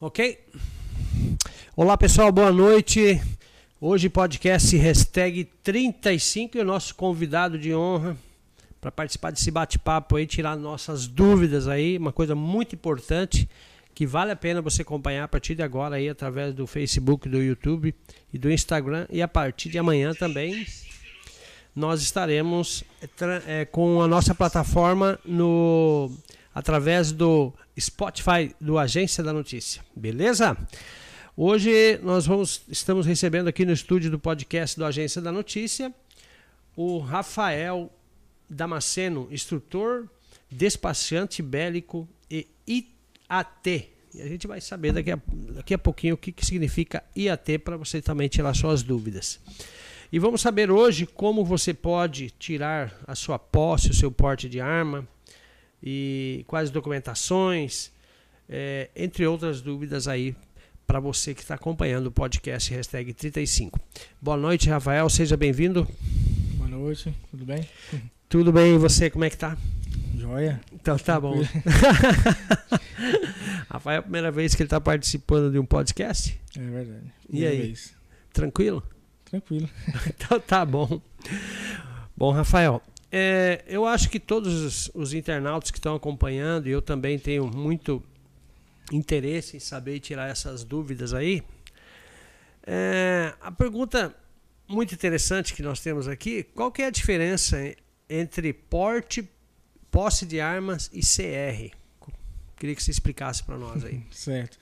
Ok? Olá pessoal, boa noite. Hoje podcast hashtag 35 e o nosso convidado de honra para participar desse bate-papo aí, tirar nossas dúvidas aí, uma coisa muito importante que vale a pena você acompanhar a partir de agora aí através do Facebook, do YouTube e do Instagram e a partir de amanhã também nós estaremos é, com a nossa plataforma no através do Spotify do Agência da Notícia. Beleza? Hoje nós vamos, estamos recebendo aqui no estúdio do podcast do Agência da Notícia o Rafael Damasceno, instrutor, despachante bélico e IAT. E a gente vai saber daqui a, daqui a pouquinho o que, que significa IAT para você também tirar suas dúvidas. E vamos saber hoje como você pode tirar a sua posse, o seu porte de arma, e quais documentações, é, entre outras dúvidas aí para você que está acompanhando o podcast hashtag 35. Boa noite, Rafael, seja bem-vindo. Boa noite, tudo bem? Tudo bem, e você, como é que tá? Joia. Então tá bom. Rafael, é a primeira vez que ele está participando de um podcast? É verdade. E aí? Vez. Tranquilo? Tranquilo. então tá bom. Bom, Rafael, é, eu acho que todos os, os internautas que estão acompanhando, e eu também tenho muito interesse em saber e tirar essas dúvidas aí. É, a pergunta muito interessante que nós temos aqui, qual que é a diferença entre porte, posse de armas e CR? Queria que você explicasse para nós aí. certo.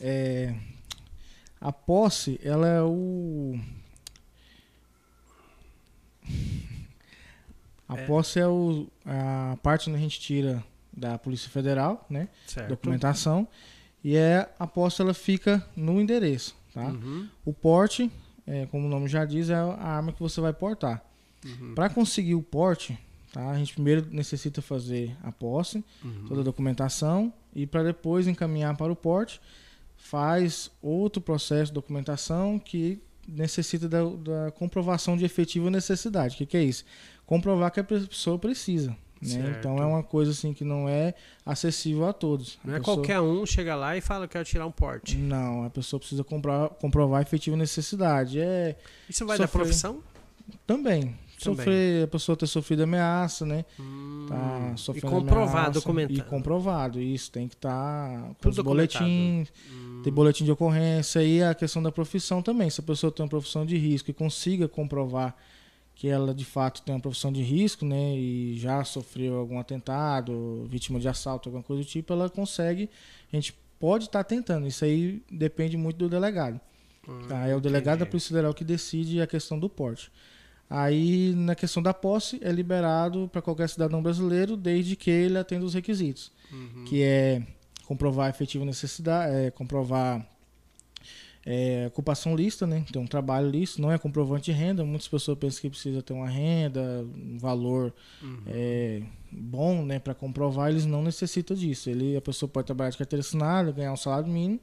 É, a posse, ela é o a é. posse é o, a parte onde a gente tira da Polícia Federal, né? Certo. Documentação. E é a posse ela fica no endereço, tá? Uhum. O porte, é, como o nome já diz, é a arma que você vai portar. Uhum. Para conseguir o porte, tá? A gente primeiro necessita fazer a posse, uhum. toda a documentação e para depois encaminhar para o porte, faz outro processo de documentação que necessita da, da comprovação de efetiva necessidade. O que, que é isso? Comprovar que a pessoa precisa. Né? Então é uma coisa assim que não é acessível a todos. Não a é qualquer um chega lá e fala que quer tirar um porte. Não, a pessoa precisa comprovar, comprovar a efetiva necessidade. É Isso vai sofrer... da profissão? Também. Também. Sofrer, a pessoa ter sofrido ameaça, né? Hum, tá sofrendo e comprovado, documentado. E comprovado, isso. Tem que estar tá com os boletins, hum. tem boletim de ocorrência e a questão da profissão também. Se a pessoa tem uma profissão de risco e consiga comprovar que ela de fato tem uma profissão de risco, né, e já sofreu algum atentado, vítima de assalto, alguma coisa do tipo, ela consegue, a gente pode estar tá tentando, isso aí depende muito do delegado. Hum, tá? É o delegado entendi. da Polícia Federal que decide a questão do porte. Aí, na questão da posse, é liberado para qualquer cidadão brasileiro, desde que ele atenda os requisitos, uhum. que é comprovar a efetiva necessidade, é, comprovar é, ocupação lista, né? Tem um trabalho listo, não é comprovante de renda. Muitas pessoas pensam que precisa ter uma renda, um valor uhum. é, bom, né, para comprovar. Eles não necessitam disso. Ele, a pessoa pode trabalhar de carteira assinada, ganhar um salário mínimo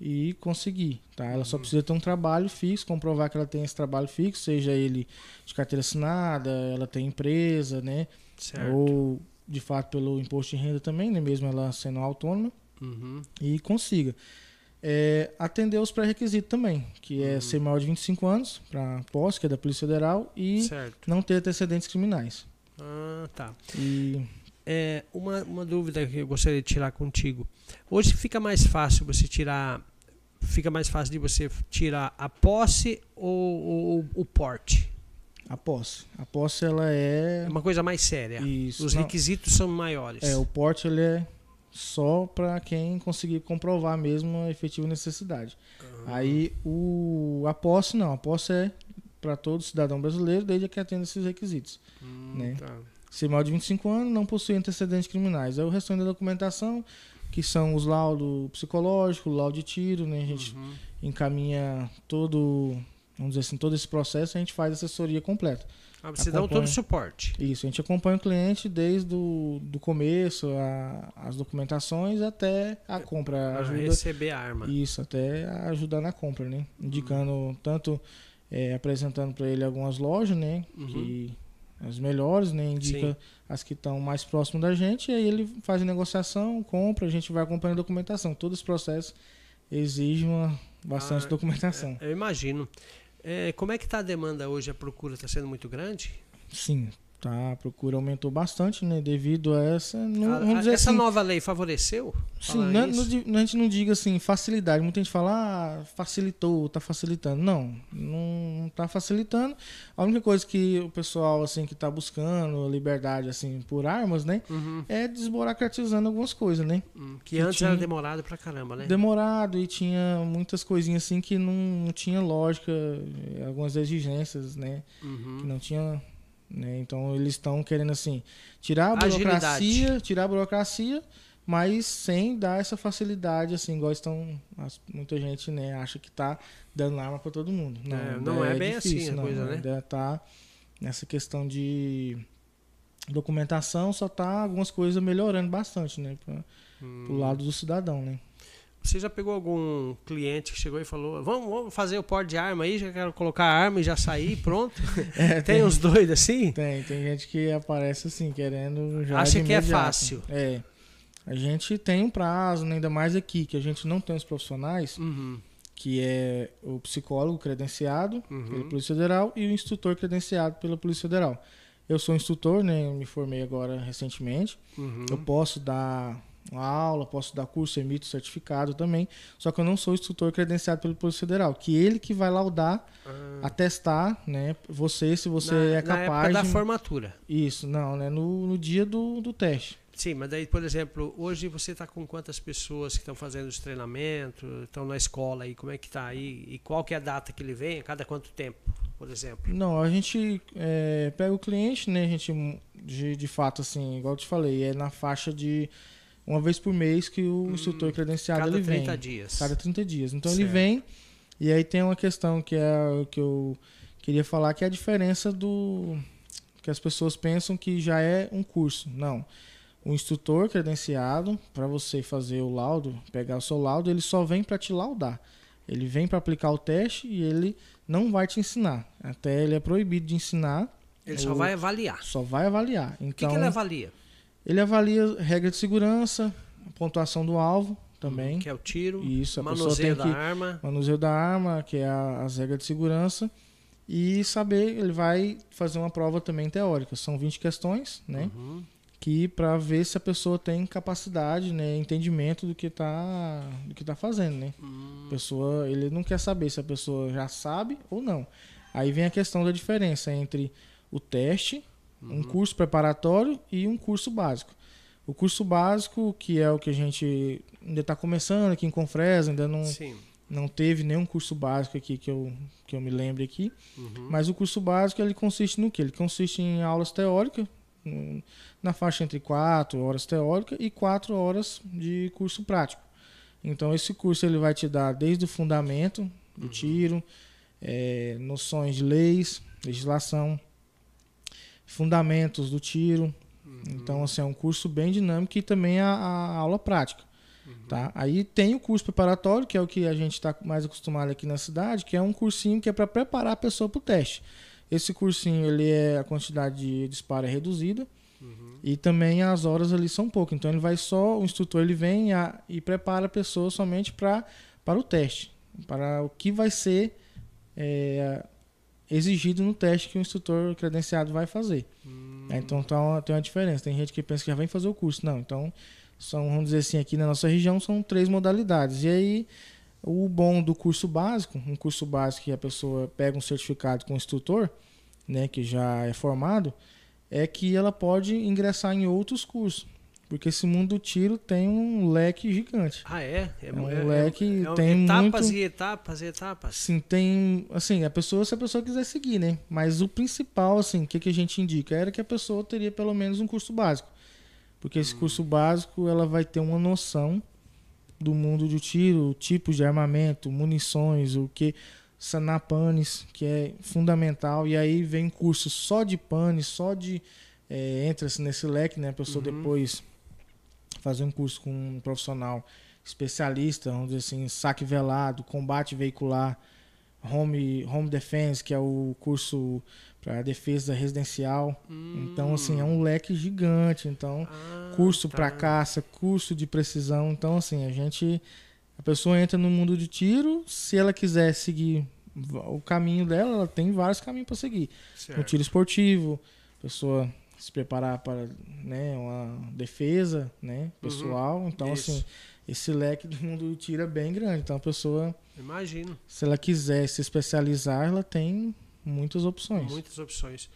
e conseguir, tá? Ela uhum. só precisa ter um trabalho fixo, comprovar que ela tem esse trabalho fixo, seja ele de carteira assinada, ela tem empresa, né? Certo. Ou de fato pelo imposto de renda também, né? Mesmo ela sendo autônoma uhum. e consiga é, atender os pré-requisitos também, que é uhum. ser maior de 25 anos para posse, que é da Polícia Federal, e certo. não ter antecedentes criminais. Ah, tá. E... É, uma, uma dúvida que eu gostaria de tirar contigo. Hoje fica mais fácil você tirar. Fica mais fácil de você tirar a posse ou, ou o porte? A posse. A posse ela é. É uma coisa mais séria. Isso. Os não, requisitos são maiores. É, o porte ele é só para quem conseguir comprovar mesmo a efetiva necessidade. Uhum. Aí o a posse não, a posse é para todo cidadão brasileiro desde que atenda esses requisitos. Hum, né? Tá. Ser maior de 25 anos, não possui antecedentes criminais. É o restante da documentação, que são os laudos psicológicos, laudo de tiro, né? A gente uhum. encaminha todo, vamos dizer assim, todo esse processo, a gente faz assessoria completa. Ah, você dá todo o suporte. Isso, a gente acompanha o cliente desde o do começo, a, as documentações até a compra. ajuda, receber a arma. Isso, até ajudar na compra, né? Indicando uhum. tanto, é, apresentando para ele algumas lojas, né? Uhum. Que as melhores, né? Indica Sim. as que estão mais próximas da gente, e aí ele faz a negociação, compra, a gente vai acompanhando a documentação. Todo esse processo exige uma bastante ah, documentação. Eu imagino. É, como é que está a demanda hoje? A procura está sendo muito grande? Sim, Tá, a procura aumentou bastante, né? Devido a essa. Não, a, essa assim, nova lei favoreceu? Sim, não, é, não, a gente não diga assim, facilidade. Muita gente fala, ah, facilitou, tá facilitando. Não, não tá facilitando. A única coisa que o pessoal, assim, que tá buscando liberdade, assim, por armas, né? Uhum. É desburocratizando algumas coisas, né? Hum, que, antes tinha, era demorado pra caramba, né? Demorado e tinha muitas coisinhas assim que não, não tinha lógica, algumas exigências, né? Uhum. Que não tinha né? Então eles estão querendo assim tirar a burocracia, Agilidade. tirar a burocracia, mas sem dar essa facilidade assim, igual estão muita gente né acha que está dando arma para todo mundo. Não, é, não é, é, bem difícil, assim a não, coisa, né? Ainda tá nessa questão de documentação só tá algumas coisas melhorando bastante, né, para hum. o lado do cidadão, né? Você já pegou algum cliente que chegou e falou: vamos, vamos fazer o porte de arma aí, já quero colocar a arma e já sair, pronto? é, tem, tem uns doidos assim? Tem, tem gente que aparece assim, querendo já. Acha que é fácil. É. A gente tem um prazo, ainda mais aqui, que a gente não tem os profissionais, uhum. que é o psicólogo credenciado uhum. pela Polícia Federal e o instrutor credenciado pela Polícia Federal. Eu sou instrutor, né? Me formei agora recentemente. Uhum. Eu posso dar uma aula, posso dar curso, emito certificado também. Só que eu não sou instrutor credenciado pelo Polícia Federal, que ele que vai laudar, ah. atestar, né, você se você na, é capaz na época da formatura. Isso, não, né, no, no dia do, do teste. Sim, mas daí, por exemplo, hoje você está com quantas pessoas que estão fazendo os treinamentos, estão na escola aí, como é que está aí? E qual que é a data que ele vem? A cada quanto tempo, por exemplo? Não, a gente é, pega o cliente, né? A gente, de, de fato, assim, igual eu te falei, é na faixa de uma vez por mês que o hum, instrutor credenciado ele vem. Cada 30 dias. Cada 30 dias. Então certo. ele vem e aí tem uma questão que é que eu queria falar que é a diferença do que as pessoas pensam que já é um curso. Não. O instrutor credenciado para você fazer o laudo, pegar o seu laudo, ele só vem para te laudar. Ele vem para aplicar o teste e ele não vai te ensinar. Até ele é proibido de ensinar. Ele só vai avaliar. Só vai avaliar. Então, o que, que ele então, avalia? Ele avalia regra de segurança, pontuação do alvo também. Que é o tiro, Isso, a manuseio da que, arma. Manuseio da arma, que é a, as regras de segurança. E saber, ele vai fazer uma prova também teórica. São 20 questões, né? Uhum. Que para ver se a pessoa tem capacidade, né, entendimento do que está do que tá fazendo, né? Uhum. A pessoa, ele não quer saber se a pessoa já sabe ou não. Aí vem a questão da diferença entre o teste um curso preparatório e um curso básico. O curso básico, que é o que a gente ainda está começando aqui em Confresa, ainda não, não teve nenhum curso básico aqui que eu, que eu me lembre aqui. Uhum. Mas o curso básico ele consiste no que? Ele consiste em aulas teóricas, na faixa entre 4 horas teórica e 4 horas de curso prático. Então esse curso ele vai te dar desde o fundamento do uhum. tiro, é, noções de leis, legislação, fundamentos do tiro. Uhum. Então, assim, é um curso bem dinâmico e também a, a aula prática. Uhum. Tá? Aí tem o curso preparatório, que é o que a gente está mais acostumado aqui na cidade, que é um cursinho que é para preparar a pessoa para o teste. Esse cursinho, ele é a quantidade de disparo é reduzida uhum. e também as horas ali são pouco. Então ele vai só, o instrutor ele vem a, e prepara a pessoa somente pra, para o teste, para o que vai ser é, exigido no teste que o instrutor credenciado vai fazer. Hum. É, então tá, tem uma diferença. Tem gente que pensa que já vem fazer o curso. Não, então são, vamos dizer assim, aqui na nossa região são três modalidades. E aí o bom do curso básico, um curso básico que a pessoa pega um certificado com o instrutor, né, que já é formado, é que ela pode ingressar em outros cursos. Porque esse mundo do tiro tem um leque gigante. Ah, é? É, é um é, leque, é, tem etapas muito... e etapas e etapas. Sim, tem, assim, a pessoa, se a pessoa quiser seguir, né? Mas o principal, assim, o que, que a gente indica era que a pessoa teria pelo menos um curso básico. Porque esse hum. curso básico, ela vai ter uma noção do mundo do tiro, tipos de armamento, munições, o que sanar panes, que é fundamental. E aí vem curso só de panes, só de... É, Entra-se nesse leque, né? A pessoa uhum. depois fazer um curso com um profissional especialista, vamos dizer assim, saque velado, combate veicular, home, home defense, que é o curso para defesa residencial. Hum. Então, assim, é um leque gigante. Então, ah, curso tá. para caça, curso de precisão. Então, assim, a gente A pessoa entra no mundo de tiro, se ela quiser seguir o caminho dela, ela tem vários caminhos para seguir. Certo. Um tiro esportivo, pessoa se preparar para né, uma defesa né, pessoal. Uhum. Então, Isso. assim, esse leque do mundo do tiro é bem grande. Então, a pessoa. Imagino. Se ela quiser se especializar, ela tem muitas opções. Muitas opções.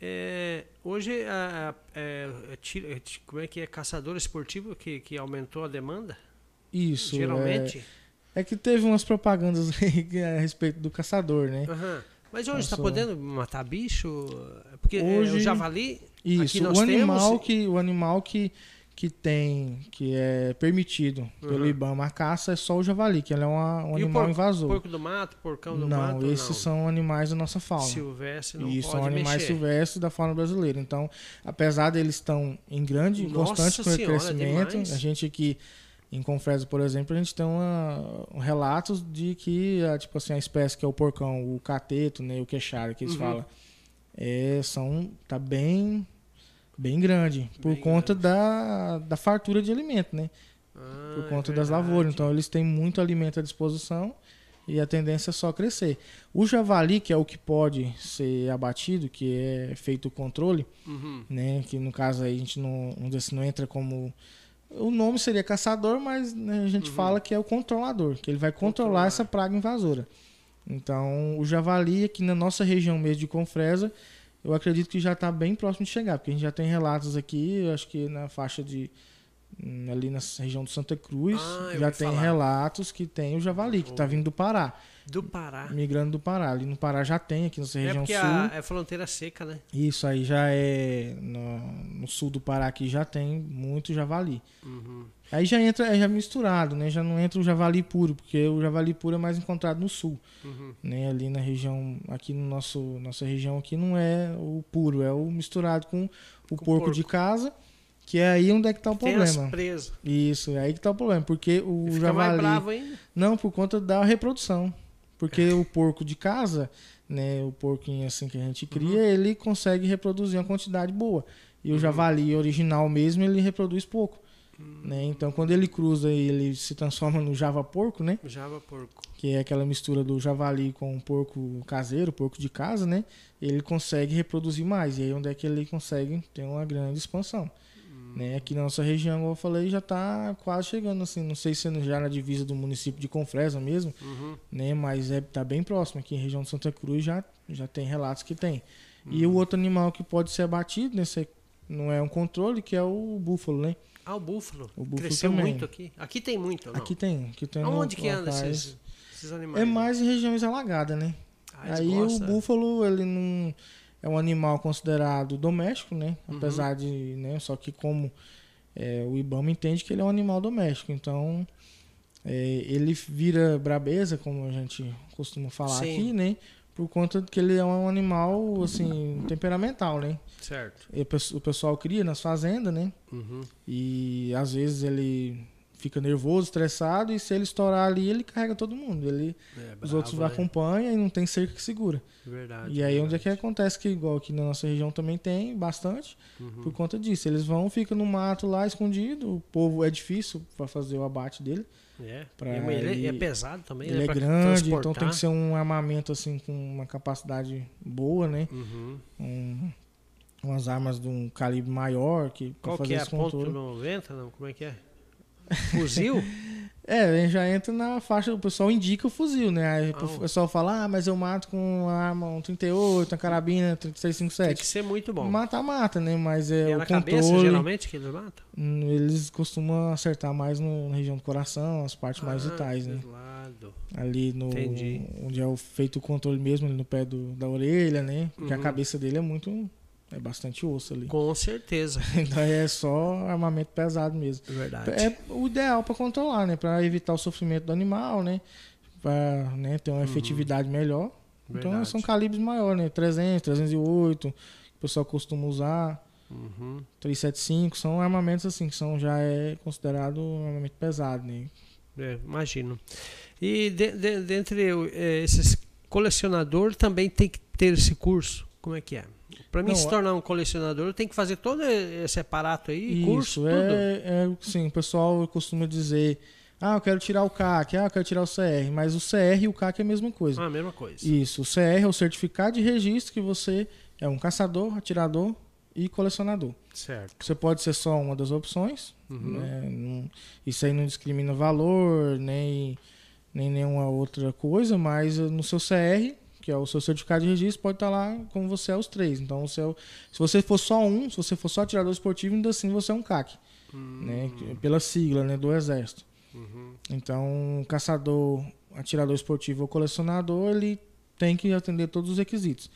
É, hoje, a, a, é, é, como é que é? Caçador esportivo que, que aumentou a demanda? Isso. Geralmente. É, é que teve umas propagandas a respeito do caçador, né? Uhum. Mas hoje está podendo matar bicho? Porque hoje, o javali. Isso, o animal, temos... que, o animal que que tem, que é permitido uhum. pelo IBAMA a caça é só o javali, que ele é uma, um e animal porco, invasor. porco do mato, porcão do não, mato? Esses não, esses são animais da nossa fauna. Silvestre não Isso, pode são animais mexer. silvestres da fauna brasileira. Então, apesar deles estão em grande, nossa constante senhora, crescimento, demais. a gente aqui em Confresa, por exemplo, a gente tem uma, um relatos de que, a, tipo assim, a espécie que é o porcão, o cateto, né, o queixário que eles uhum. falam, é, são, tá bem Bem grande, por Bem conta grande. Da, da fartura de alimento, né? Ah, por conta é das lavouras. Então eles têm muito alimento à disposição e a tendência é só crescer. O javali, que é o que pode ser abatido, que é feito o controle, uhum. né? Que no caso aí a gente não, assim, não entra como. O nome seria caçador, mas né, a gente uhum. fala que é o controlador, que ele vai controlar, controlar essa praga invasora. Então, o javali aqui na nossa região mesmo de Confresa, eu acredito que já está bem próximo de chegar, porque a gente já tem relatos aqui, acho que na faixa de. Hum, ali na região do Santa Cruz, ah, já tem falar. relatos que tem o javali, que está vindo do Pará. Do Pará. Migrando do Pará. Ali no Pará já tem, aqui nessa é região sul. A, é fronteira seca, né? Isso aí já é. No, no, sul do Pará aqui já tem muito javali. Uhum. Aí já entra, é já misturado, né? Já não entra o javali puro, porque o javali puro é mais encontrado no sul. Uhum. Né? Ali na região, aqui no nosso nossa região aqui não é o puro, é o misturado com o com porco, porco, de casa. Que é aí onde é que tá o Tem problema. As Isso, é aí que tá o problema. Porque o javali. Mais bravo ainda. Não, por conta da reprodução. Porque o porco de casa, né, o porquinho assim que a gente cria, uhum. ele consegue reproduzir uma quantidade boa. E o uhum. javali original mesmo, ele reproduz pouco. Né? Então, quando ele cruza e ele se transforma no java porco, né? Java porco. Que é aquela mistura do javali com o porco caseiro, porco de casa, né? Ele consegue reproduzir mais. E aí onde é que ele consegue ter uma grande expansão. Né? Aqui na nossa região, como eu falei, já está quase chegando, assim, não sei se é já na divisa do município de Confresa mesmo, uhum. né? Mas é, tá bem próximo, aqui em região de Santa Cruz já, já tem relatos que tem. Uhum. E o outro animal que pode ser abatido, né? não é um controle, que é o búfalo, né? Ah, o búfalo. O búfalo Cresceu também. muito aqui. Aqui tem muito, não? Aqui tem. Aqui tem Aonde que anda esses, esses, animais? É mais em regiões alagadas, né? Ah, Aí o búfalo, ele não é um animal considerado doméstico, né? Uhum. Apesar de, né? Só que como é, o IBAMA entende que ele é um animal doméstico, então é, ele vira brabeza, como a gente costuma falar Sim. aqui, né? Por conta que ele é um animal, assim, temperamental, né? Certo. E o pessoal cria nas fazendas, né? Uhum. E às vezes ele fica nervoso, estressado, e se ele estourar ali, ele carrega todo mundo. Ele, é, bravo, os outros né? acompanham e não tem cerca que segura. Verdade. E aí verdade. onde é que acontece que, igual aqui na nossa região também tem bastante, uhum. por conta disso. Eles vão, ficam no mato lá escondido, o povo é difícil para fazer o abate dele. É. Pra ele, ele é pesado também, Ele né? é grande, então tem que ser um armamento assim com uma capacidade boa, né? Uhum. Um, umas armas de um calibre maior que Qual fazer que é? controle. Ponto 90, não? Como é que é? Fuzil? é, já entra na faixa, o pessoal indica o fuzil, né? Aí oh. o pessoal fala, ah, mas eu mato com uma arma, um 38, uma carabina, 3657. Tem que ser muito bom. Mata, mata, né? Mas é, é o na controle... cabeça, geralmente, que eles matam? Hum, eles costumam acertar mais no, na região do coração, as partes ah, mais vitais, né? Lado. Ali no... Entendi. Onde é feito o controle mesmo, ali no pé do, da orelha, né? Porque uhum. a cabeça dele é muito é bastante osso ali. Com certeza. então é só armamento pesado mesmo. É verdade. É o ideal para controlar, né? Para evitar o sofrimento do animal, né? Para né, ter uma uhum. efetividade melhor. Então, verdade. Então são calibres maiores, né? 300, 308, que o pessoal costuma usar. Uhum. 375 são armamentos assim que são já é considerado um armamento pesado, né? É, imagino. E de, de, dentre é, esses colecionadores também tem que ter esse curso. Como é que é? Para mim não, se tornar um colecionador, tem que fazer todo esse aparato aí, isso, curso, é, tudo. É, sim, o pessoal costuma dizer Ah, eu quero tirar o CAC, ah, eu quero tirar o CR, mas o CR e o CAC é a mesma coisa. Ah, a mesma coisa. Isso, o CR é o certificado de registro que você é um caçador, atirador e colecionador. Certo. Você pode ser só uma das opções, Uhum. né? Isso aí não discrimina valor, nem, nem nenhuma outra coisa, mas no seu CR, que é o seu certificado de registro, pode estar lá como você é os três. Então, o seu, se você for só um, se você for só atirador esportivo, ainda assim você é um CAC, né? Que- Pela sigla né? do Exército. Uhum. Então, caçador, atirador esportivo ou colecionador, ele tem que atender todos os requisitos.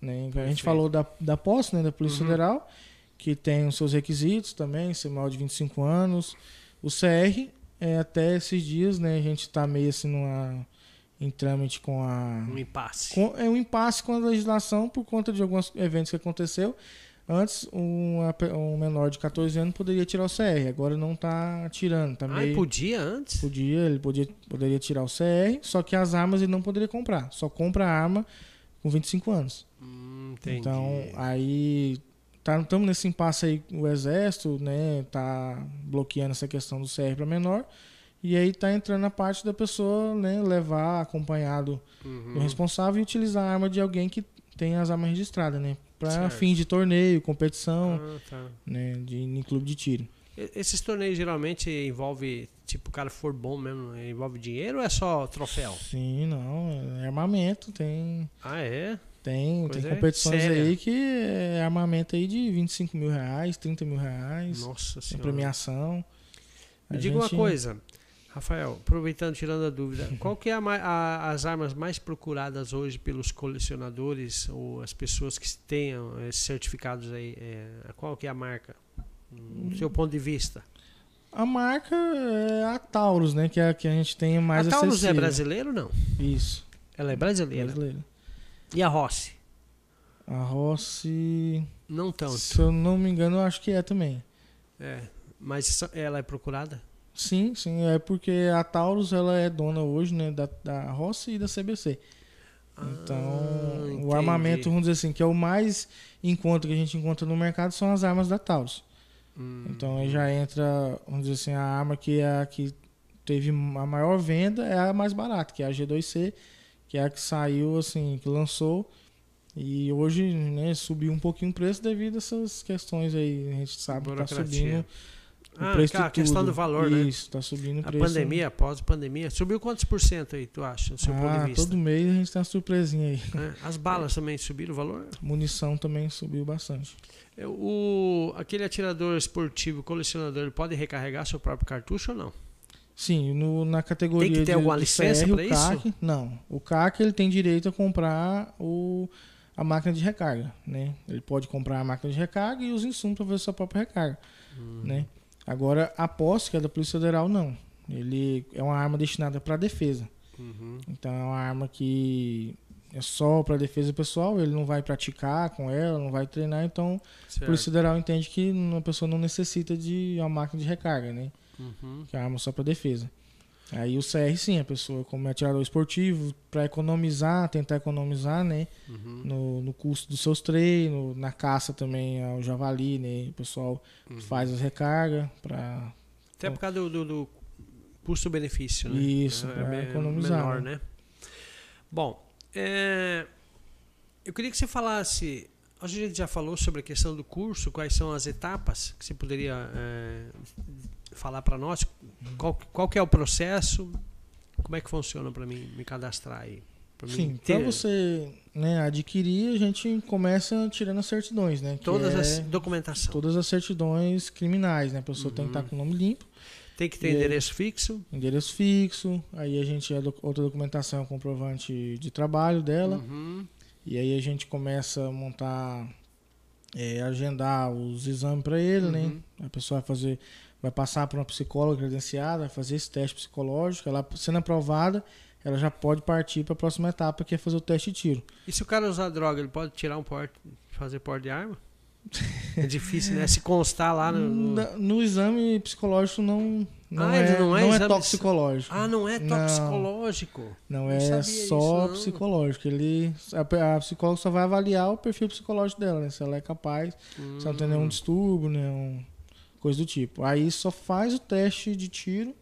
Né? A gente Perfeito. falou da, da posse, né, da Polícia Uhum. Federal, que tem os seus requisitos também, ser maior de 25 anos. O CR, é, até esses dias, né, a gente está meio assim numa, em trâmite com a... Um impasse. com- é um impasse com a legislação por conta de alguns eventos que aconteceu. Antes, um, um menor de 14 anos poderia tirar o CR, agora não está tirando, tá Ah, meio... e podia antes? Podia, ele podia, poderia tirar o CR, só que as armas ele não poderia comprar. Só compra a arma com 25 anos. Hum, entendi. Então, aí estamos nesse impasse aí, o exército, né, tá bloqueando essa questão do CR para menor. E aí tá entrando a parte da pessoa, né, levar acompanhado Uhum. do responsável e utilizar a arma de alguém que tem as armas registradas, né, para fins de torneio, competição, Ah, tá. né, de em clube de tiro. Esses torneios geralmente envolve, tipo, o cara for bom mesmo, envolve dinheiro ou é só troféu? Sim, não, é armamento, tem Ah, é? Tem, Coisa tem competições séria. aí que é armamento aí de 25 mil reais, 30 mil reais, Nossa tem senhora. premiação. Me A diga uma gente- coisa, Rafael, aproveitando, tirando a dúvida, qual que é a, a- as armas mais procuradas hoje pelos colecionadores ou as pessoas que tenham esses certificados aí? É, qual que é a marca? Do seu ponto de vista. A marca é a Taurus, né? Que é a que a gente tem mais a Taurus é acessível. brasileiro ou não? Isso, Ela é brasileira. brasileira. E a Rossi? A Rossi, Não tanto. se eu não me engano, eu acho que é também. É, mas ela é procurada? Sim, sim, é porque a Taurus ela é dona hoje, né, da, da Rossi e da CBC. Então, Ah, o armamento, vamos dizer assim, que é o mais em conta que a gente encontra no mercado são as armas da Taurus. Hum, Então aí já entra, vamos dizer assim, a arma que é a que teve a maior venda é a mais barata, que é a G2C, que é a que saiu, assim, que lançou. E hoje, né, subiu um pouquinho o preço devido a essas questões aí. A gente sabe que tá Burocracia. O Ah, preço cara, a questão do valor, né? Isso, tá subindo o A preço. pandemia, após a pandemia, subiu quantos por cento aí, tu acha, do seu ponto Ah, de vista? todo mês a gente tem uma surpresinha aí. né? As balas também subiram o valor? Munição também subiu bastante. É, O, aquele atirador esportivo, colecionador, ele pode recarregar seu próprio cartucho ou não? Sim, no- na categoria Tem que ter alguma de licença o isso? CAC, Não. O CAC ele tem direito a comprar o, a máquina de recarga, né? Ele pode comprar a máquina de recarga e os insumos para fazer sua própria recarga, Hum. né? Agora, a posse, que é da Polícia Federal, não. Ele é uma arma destinada para defesa. Uhum. Então, é uma arma que é só para defesa pessoal, ele não vai praticar com ela, não vai treinar, então a Certo. Polícia Federal entende que uma pessoa não necessita de uma máquina de recarga, né? Uhum. que é arma só para defesa. Aí o CR sim, a pessoa como é atirador esportivo, para economizar, tentar economizar, né, Uhum. no, no custo dos seus treinos, na caça também ao javali, né, o pessoal Uhum. faz as recargas para Até por causa do, do- do custo-benefício, né? Isso, É pra bem economizar, Menor, né? Bom, é, eu queria que você falasse. A gente já falou sobre a questão do curso, quais são as etapas que você poderia é, falar para nós. Qual, qual que é o processo? Como é que funciona para mim me cadastrar aí? Sim, para você, né, adquirir, a gente começa tirando as certidões, né, todas é as documentação. todas as certidões criminais, né, a pessoa tem que Uhum. estar com o nome limpo. Tem que ter E aí? endereço fixo. endereço fixo, aí a gente a outra documentação, comprovante de trabalho dela, Uhum. e aí a gente começa a montar, é, agendar os exames para ele, né? Uhum. A pessoa vai fazer, vai passar por uma psicóloga credenciada, vai fazer esse teste psicológico, ela sendo aprovada, ela já pode partir para a próxima etapa, que é fazer o teste de tiro. E se o cara usar droga, ele pode tirar um porte, fazer porte de arma? É difícil, né? Se constar lá no. no- No, exame psicológico não, não, Ah, é, não não é é, exame- toxicológico. Ah, não é Não. toxicológico. Não Não é só isso, não. psicológico. Ele, a, a psicóloga só vai avaliar o perfil psicológico dela, né? Se ela é capaz, se ela não tem nenhum Hum. distúrbio, nenhum coisa do tipo. Aí só faz o teste de tiro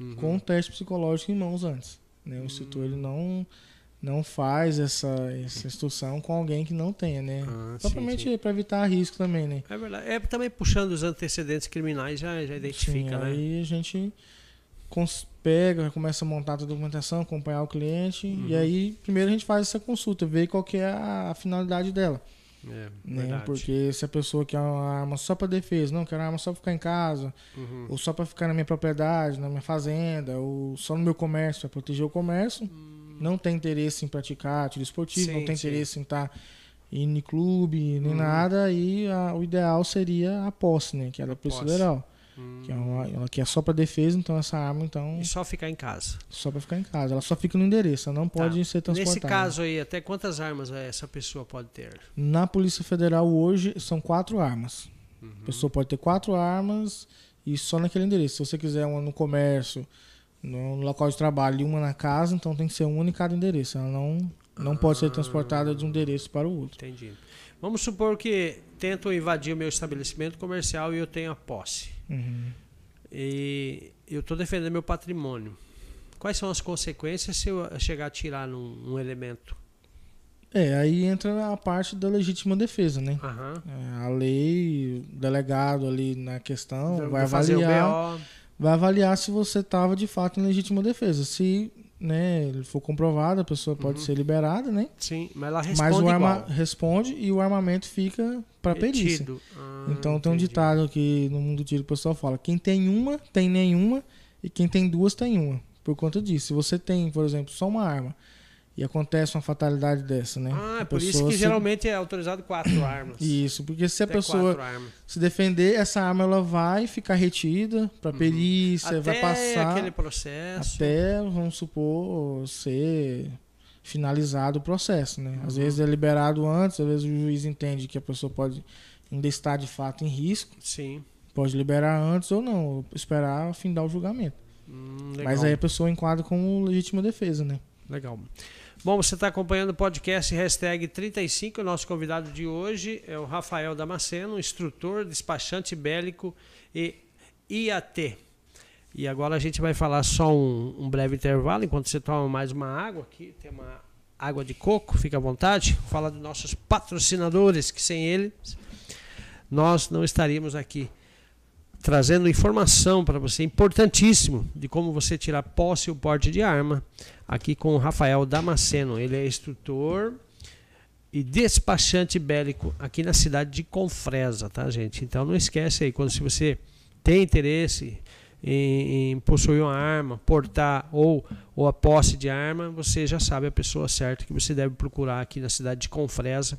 uhum. com o teste psicológico em mãos antes. Né? O instrutor ele não não faz essa, essa instrução com alguém que não tenha, né? Ah, Propriamente para evitar risco também, né? É verdade. É também puxando os antecedentes criminais já, já identifica, sim, né? Aí a gente pega, começa a montar a documentação, acompanhar o cliente uhum. e aí primeiro a gente faz essa consulta, ver qual que é a, finalidade dela. É, né? Porque se a pessoa quer uma arma só para defesa, não, quer uma arma só para ficar em casa, uhum. ou só para ficar na minha propriedade, na minha fazenda, ou só no meu comércio, para proteger o comércio, uhum. não tem interesse em praticar tiro esportivo, sim, não tem sim. interesse em estar tá em clube, nem uhum. nada, aí a, o ideal seria a posse, né? Que era a Polícia Federal. Hum. Que, é uma, ela que é só para defesa, então essa arma então. E só ficar em casa. Só para ficar em casa. Ela só fica no endereço, ela não tá. pode ser transportada. Nesse caso aí, até quantas armas essa pessoa pode ter? Na Polícia Federal hoje são quatro armas. Uhum. A pessoa pode ter quatro armas e só naquele endereço. Se você quiser uma no comércio, no local de trabalho e uma na casa, então tem que ser uma em cada endereço. Ela não, não ah, pode ser transportada de um endereço para o outro. Entendi. Vamos supor que tentam invadir o meu estabelecimento comercial e eu tenho a posse. Uhum. E eu estou defendendo meu patrimônio. Quais são as consequências se eu chegar a tirar num, um elemento? É, aí entra a parte da legítima defesa, né? Uhum. É, a lei, o delegado ali na questão vai avaliar, vai avaliar se você estava de fato em legítima defesa. Se né, ele for comprovado, a pessoa pode uhum. ser liberada, né? Sim, mas ela responde Mas o arma igual. responde e o armamento fica para perícia. Ah, então tem um ditado que no mundo do tiro o pessoal fala: quem tem uma tem nenhuma e quem tem duas tem uma. Por conta disso, se você tem, por exemplo, só uma arma e acontece uma fatalidade dessa, né? Ah, é por isso que se... geralmente é autorizado quatro armas. Isso, porque se Até a pessoa se defender, essa arma ela vai ficar retida para uhum. perícia, até vai passar aquele processo. Até, vamos supor, ser finalizado o processo, né? Às uhum. vezes é liberado antes, às vezes o juiz entende que a pessoa pode ainda estar de fato em risco. Sim. Pode liberar antes ou não, esperar findar o julgamento. Hum, Mas aí a pessoa enquadra como legítima defesa, né? Legal. Bom, você está acompanhando o podcast hashtag 35. O nosso convidado de hoje é o Rafael Damasceno, instrutor, despachante bélico e IAT. E agora a gente vai falar só um, um, breve intervalo, enquanto você toma mais uma água aqui. Tem uma água de coco, fica à vontade. Vou falar dos nossos patrocinadores, que sem eles nós não estaríamos aqui trazendo informação para você, importantíssimo, de como você tirar posse o porte de arma, aqui com o Rafael Damasceno. Ele é instrutor e despachante bélico aqui na cidade de Confresa, tá, gente? Então não esquece aí, quando se você tem interesse em, em, possuir uma arma, portar ou, ou a posse de arma, você já sabe a pessoa certa que você deve procurar aqui na cidade de Confresa.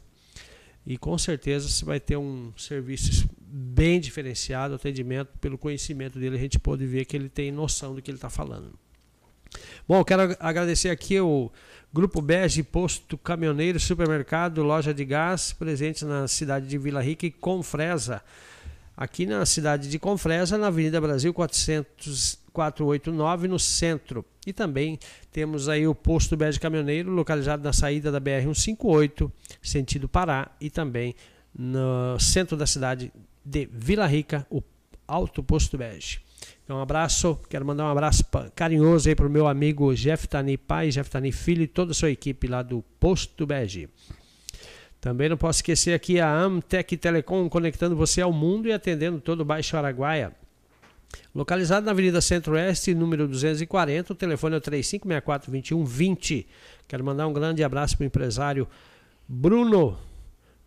E com certeza você vai ter um serviço bem diferenciado, atendimento, pelo conhecimento dele, a gente pode ver que ele tem noção do que ele está falando. Bom, quero agradecer aqui o Grupo Bege, Posto Caminhoneiro, Supermercado, Loja de Gás, presente na cidade de Vila Rica e Confresa. Aqui na cidade de Confresa, na Avenida Brasil 400, 489, no centro. E também temos aí o Posto Bege Caminhoneiro, localizado na saída da BR-158, sentido Pará, e também no centro da cidade de Vila Rica, o Alto Posto Bege. Então, um abraço, quero mandar um abraço carinhoso aí para o meu amigo Jeff Tani pai, Jeff Tani filho e toda a sua equipe lá do Posto Bege. Também não posso esquecer aqui a Amtec Telecom conectando você ao mundo e atendendo todo o Baixo Araguaia. Localizado na Avenida Centro-Oeste, número 240, o telefone é o 3564-2120. Quero mandar um grande abraço para o empresário Bruno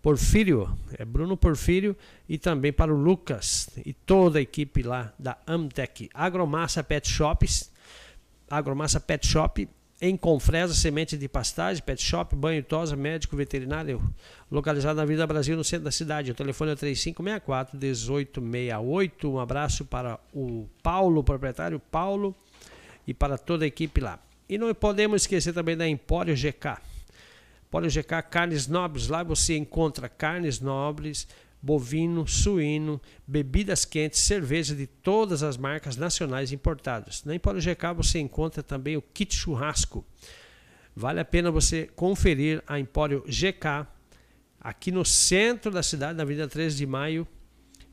Porfírio, é Bruno Porfírio, e também para o Lucas e toda a equipe lá da Amtec. Agromassa Pet Shops, Agromassa Pet Shop, em Confresa, semente de pastagem, pet shop, banho tosa, médico veterinário, localizado na Vida Brasil, no centro da cidade. O telefone é 3564-1868. Um abraço para o Paulo, proprietário Paulo, e para toda a equipe lá. E não podemos esquecer também da Empório GK. Pode checar carnes nobres. Lá você encontra carnes nobres, bovino, suíno, bebidas quentes, cerveja de todas as marcas nacionais importadas. Na Empório GK você encontra também o kit churrasco. Vale a pena você conferir a Empório GK aqui no centro da cidade, na Avenida 13 de Maio,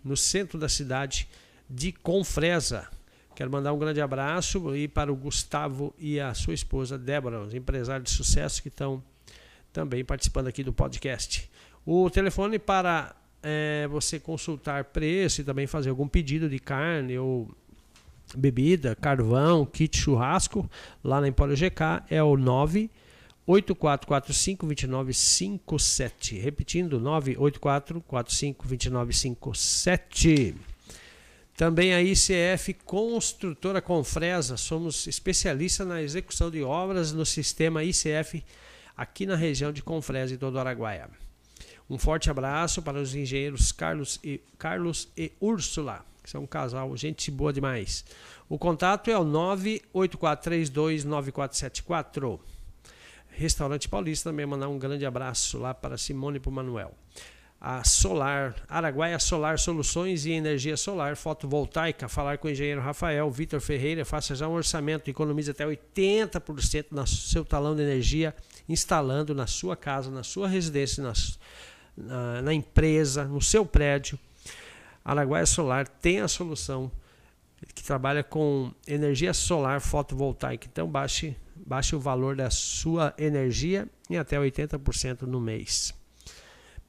no centro da cidade de Confresa. Quero mandar um grande abraço e para o Gustavo e a sua esposa Débora, os empresários de sucesso que estão também participando aqui do podcast. O telefone para é, você consultar preço e também fazer algum pedido de carne ou bebida, carvão, kit churrasco, lá na Empório GK é o 984452957. Repetindo, 984452957. Também a ICF Construtora Confresa, somos especialistas na execução de obras no sistema ICF aqui na região de Confresa e todo Araguaia. Um forte abraço para os engenheiros Carlos e, Carlos e Úrsula, que são um casal, gente boa demais. O contato é o 984329474. Restaurante Paulista também mandar um grande abraço lá para Simone e para o Manuel a Solar, Araguaia Solar Soluções e Energia Solar Fotovoltaica. Falar com o engenheiro Rafael Vitor Ferreira, faça já um orçamento, economize até 80% no seu talão de energia, instalando na sua casa, na sua residência, na, na, na empresa, no seu prédio. Araguaia Solar tem a solução que trabalha com energia solar fotovoltaica. Então baixe, baixe o valor da sua energia em até 80% no mês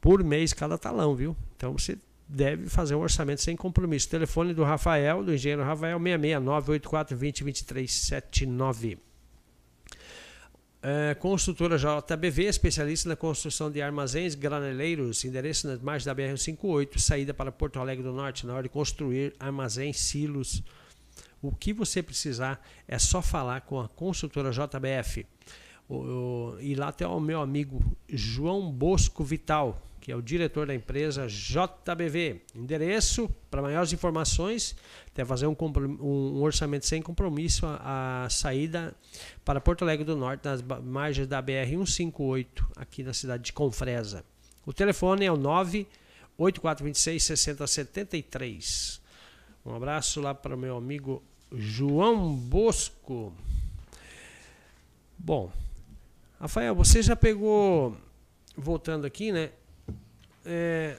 por mês cada talão, viu? Então você deve fazer um orçamento sem compromisso. Telefone do Rafael, do engenheiro Rafael, 669-8420-2379. É, construtora JBV, especialista na construção de armazéns graneleiros, endereço nas margens da BR-58, saída para Porto Alegre do Norte, na hora de construir armazéns, silos. O que você precisar é só falar com a construtora JBF. O, o, e lá tem o meu amigo João Bosco Vital, que é o diretor da empresa JBV. Endereço para maiores informações, até fazer um, um, orçamento sem compromisso, a, a, saída para Porto Alegre do Norte, nas margens da BR 158, aqui na cidade de Confresa. O telefone é o 98426 6073. Um abraço lá para o meu amigo João Bosco. Bom, Rafael, você já pegou, voltando aqui, né? É,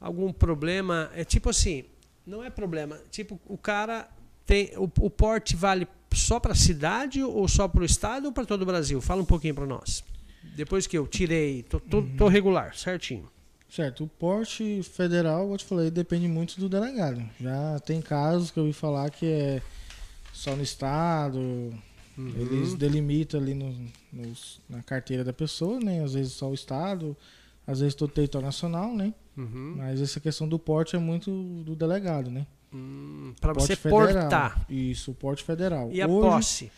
algum problema. É tipo assim, não é problema. Tipo, o cara tem. O, o porte vale só para a cidade ou só para o estado ou para todo o Brasil? Fala um pouquinho para nós. Depois que eu tirei, tô, tô, uhum. tô, regular, certinho. Certo, o porte federal, como eu te falei, depende muito do delegado. Já tem casos que eu ouvi falar que é só no estado, uhum. eles delimitam ali no, na carteira da pessoa, né? Às vezes só o estado, às vezes todo território nacional, né? Uhum. Mas essa questão do porte é muito do delegado, né? Hum, para você federal. portar. Isso, o porte federal. E a hoje, posse?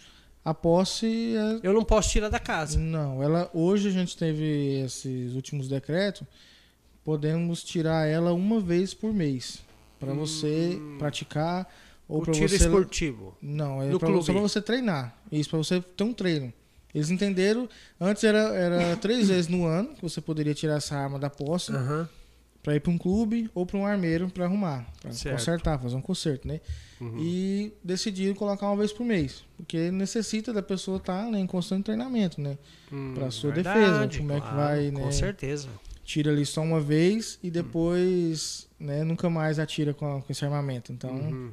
A posse é... Eu não posso tirar da casa. Não, ela hoje a gente teve esses últimos decretos, podemos tirar ela uma vez por mês para hum. você praticar ou para você esportivo. Não, é para você treinar. Isso para você ter um treino. Eles entenderam. Antes era, era três vezes no ano que você poderia tirar essa arma da posse uhum. para ir para um clube ou para um armeiro para arrumar, para consertar, fazer um conserto, né? Uhum. E decidiram colocar uma vez por mês, porque necessita da pessoa estar tá, né, em constante treinamento, né? Hum, para sua verdade, defesa, como claro, é que vai, né? Com certeza. Tira ali só uma vez e depois, hum. né, nunca mais atira com, com esse armamento. Então, uhum.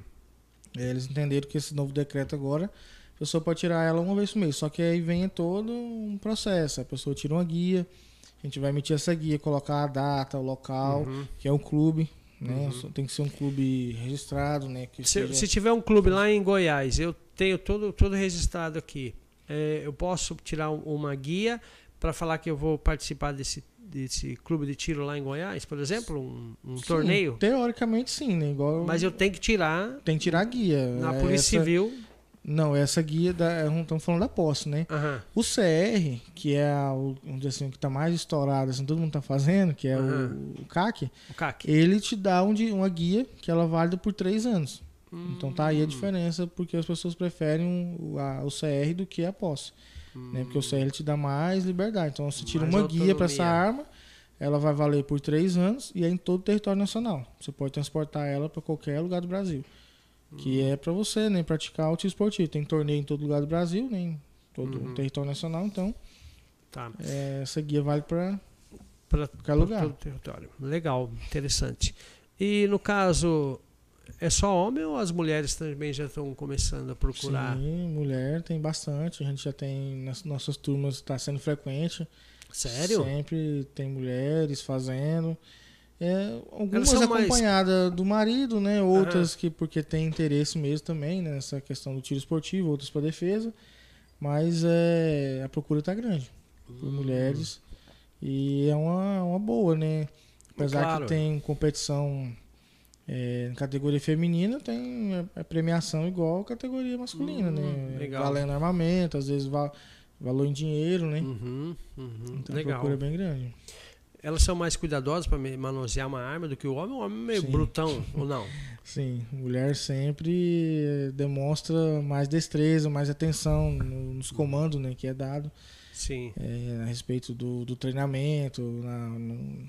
eles entenderam que esse novo decreto agora pessoa pode tirar ela uma vez por mês. Só que aí vem todo um processo. A pessoa tira uma guia, a gente vai emitir essa guia, colocar a data, o local, uhum. que é o clube. Né? Uhum. Tem que ser um clube registrado, né? se, seja... se tiver um clube lá em Goiás, eu tenho todo, todo registrado aqui. É, eu posso tirar uma guia para falar que eu vou participar desse, desse clube de tiro lá em Goiás, por exemplo, um, um sim, torneio? Teoricamente sim, né? Igual Mas eu tenho que tirar. Tem que tirar a guia. Na Polícia Essa... Civil. Não, essa guia da. Estamos falando da posse, né? Uhum. O CR, que é o, dizer assim, que está mais estourado, assim, todo mundo está fazendo, que é uhum. o, o, CAC, o CAC, ele te dá um, uma guia que ela é válida por três anos. Hum. Então tá aí a diferença, porque as pessoas preferem o, a, o CR do que a posse. Hum. Né? Porque o CR te dá mais liberdade. Então você tira mais uma autonomia. guia para essa arma, ela vai valer por três anos e é em todo o território nacional. Você pode transportar ela para qualquer lugar do Brasil. Que é para você né, praticar auto esportivo. Tem torneio em todo lugar do Brasil, nem né, todo uhum. o território nacional, então tá. é, essa guia vale para lugar. Todo o território. Legal, interessante. E no caso, é só homem ou as mulheres também já estão começando a procurar? Sim, mulher tem bastante. A gente já tem nas nossas turmas está sendo frequente. Sério? Sempre tem mulheres fazendo. É, algumas acompanhadas mais... do marido, né? Outras que porque tem interesse mesmo também né? nessa questão do tiro esportivo, outras para defesa. Mas é, a procura está grande por hum. mulheres. E é uma, uma boa, né? Apesar claro. que tem competição é, categoria feminina, tem a é, é premiação igual a categoria masculina, hum, né? Legal. Valendo armamento, às vezes va valor em dinheiro, né? Uhum, uhum, então legal. a procura é bem grande. Elas são mais cuidadosas para manusear uma arma do que o homem? O homem é meio Sim. brutão, ou não? Sim, mulher sempre demonstra mais destreza, mais atenção nos comandos né, que é dado. Sim. É, a respeito do, do treinamento, na, no,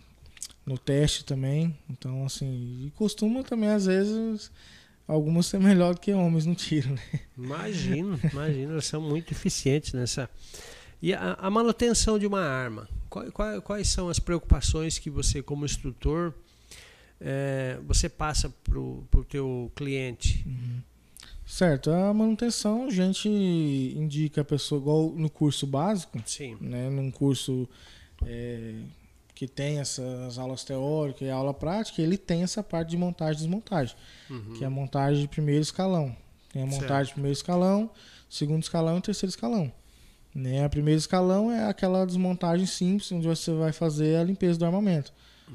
no teste também. Então, assim, e costuma também, às vezes, algumas ser melhor do que homens no tiro, né? Imagino, imagino, elas são muito eficientes nessa. E a, a manutenção de uma arma, qual, quais são as preocupações que você, como instrutor, é, você passa para o teu cliente? Uhum. Certo, a manutenção a gente indica a pessoa igual no curso básico, Sim. né, num curso é, que tem essas aulas teóricas e aula prática, ele tem essa parte de montagem e desmontagem, uhum. que é a montagem de primeiro escalão. Tem a montagem certo. de primeiro escalão, segundo escalão e terceiro escalão. Né? A primeiro escalão é aquela desmontagem simples, onde você vai fazer a limpeza do armamento.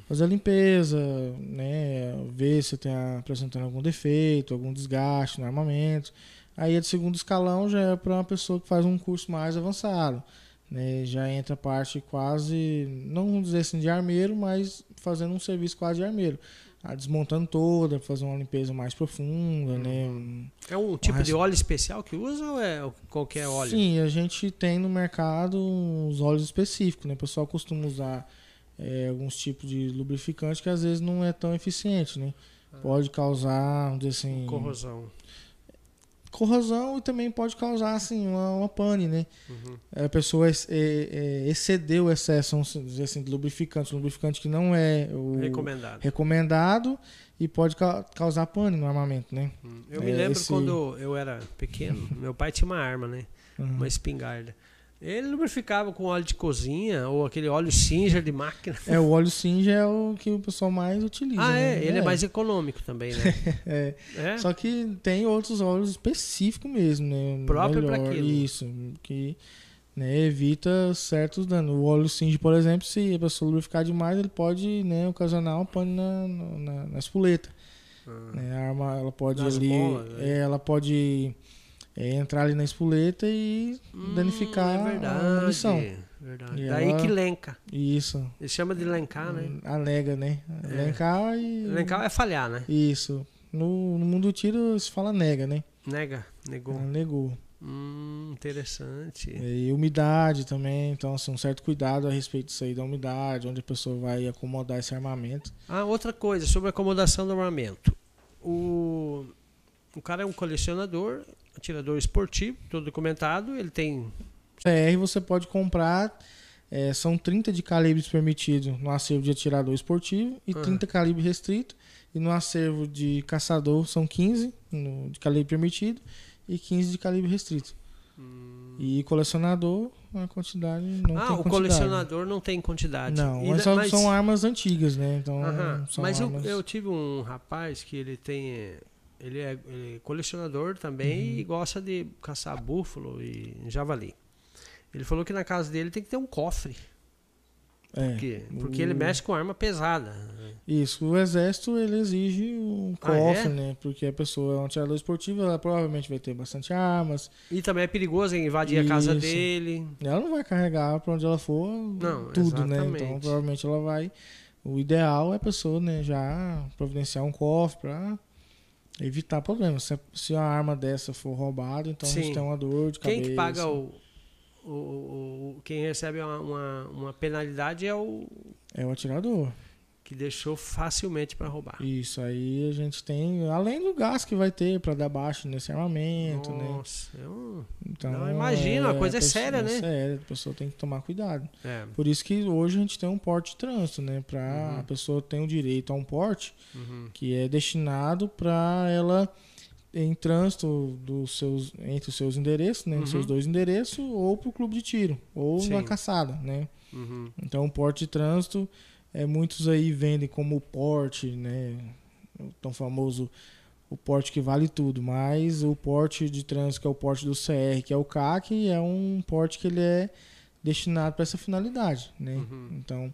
Fazer a limpeza, né? ver se está apresentando algum defeito, algum desgaste no armamento. Aí a de segundo escalão já é para uma pessoa que faz um curso mais avançado. Né, já entra a parte quase, não vamos dizer assim de armeiro, mas fazendo um serviço quase de armeiro. A desmontando toda, fazer uma limpeza mais profunda, né? É um tipo de óleo especial que usa ou é qualquer óleo? Sim, a gente tem no mercado uns óleos específicos, né? O pessoal costuma usar é, alguns tipos de lubrificante que às vezes não é tão eficiente, né? Ah. Pode causar, vamos dizer assim... Corrosão corrosão e também pode causar assim uma, uma pane, né? Uhum. A pessoa é, é, exceder o excesso, vamos dizer assim, de lubrificante, lubrificante que não é recomendado, recomendado e pode ca causar pane no armamento, né? Uhum. Eu me lembro esse... quando eu era pequeno, meu pai tinha uma arma, né? Uhum. Uma espingarda. Ele lubrificava com óleo de cozinha ou aquele óleo Singer de máquina. É, o óleo Singer é o que o pessoal mais utiliza. Ah, é? Né? Ele é. é. mais econômico também, né? é. é. Só que tem outros óleos específicos mesmo, né? Próprio para aquilo. Isso, que né, evita certos danos. O óleo Singer, por exemplo, se a pessoa lubrificar demais, ele pode né, ocasionar um pano na, na, na espoleta. Ah. Né, a arma, ela pode Nas ali... Bolas, né? É, ela pode é entrar ali na espoleta e hum, danificar é verdade, a munição. Verdade. Daí ela... que lenca. Isso. Ele chama de lencar, né? Hum, alega, né? É. Lencar e. Lencar é falhar, né? Isso. No, no mundo do tiro se fala nega, né? Nega, negou. É, negou. Hum, interessante. E umidade também, então assim, um certo cuidado a respeito disso aí da umidade, onde a pessoa vai acomodar esse armamento. Ah, outra coisa, sobre a acomodação do armamento. O, o cara é um colecionador, atirador esportivo, todo documentado, ele tem. CR você pode comprar, é, são 30 de calibre permitido no acervo de atirador esportivo e uhum. 30 calibre restrito. E no acervo de caçador são 15 no, de calibre permitido e 15 de calibre restrito. Hum. E colecionador, a quantidade não ah, tem quantidade. o colecionador não tem quantidade. Não, mas, mas, são armas antigas, né? Então, mas eu, eu, tive um rapaz que ele tem ele é, ele é colecionador também uhum. e gosta de caçar búfalo e javali. Ele falou que na casa dele tem que ter um cofre. É, Por quê? Porque o... ele mexe com arma pesada. Isso, o exército ele exige um cofre, ah, é? né? Porque a pessoa é um atirador esportivo, ela provavelmente vai ter bastante armas. E também é perigoso invadir Isso. a casa dele. Ela não vai carregar para onde ela for não, tudo, né? exatamente. né? Então provavelmente ela vai. O ideal é a pessoa, né, já providenciar um cofre para evitar problemas. Se, se a arma dessa for roubada, então Sim. a gente tem uma dor de cabeça. Quem que paga o, o, o quem recebe uma, uma, uma, penalidade é o é o atirador. Que deixou facilmente para roubar. Isso aí a gente tem, além do gás que vai ter para dar baixo nesse armamento, Nossa, né? Nossa, eu Então, não imagina, a coisa é pessoa- séria, né? É séria, a pessoa tem que tomar cuidado. é. Por isso que hoje a gente tem um porte de trânsito, né? Para Uhum. a pessoa ter o direito a um porte Uhum. que é destinado para ela em trânsito dos seus entre os seus endereços, né? Uhum. Os seus dois endereços ou para o clube de tiro ou Sim. na caçada, né? Uhum. Então, o porte de trânsito, é, muitos aí vendem como o porte, né? O tão famoso o porte que vale tudo, mas o porte de trânsito, que é o porte do CR, que é o CAC, é um porte que ele é destinado para essa finalidade, né? Uhum. Então,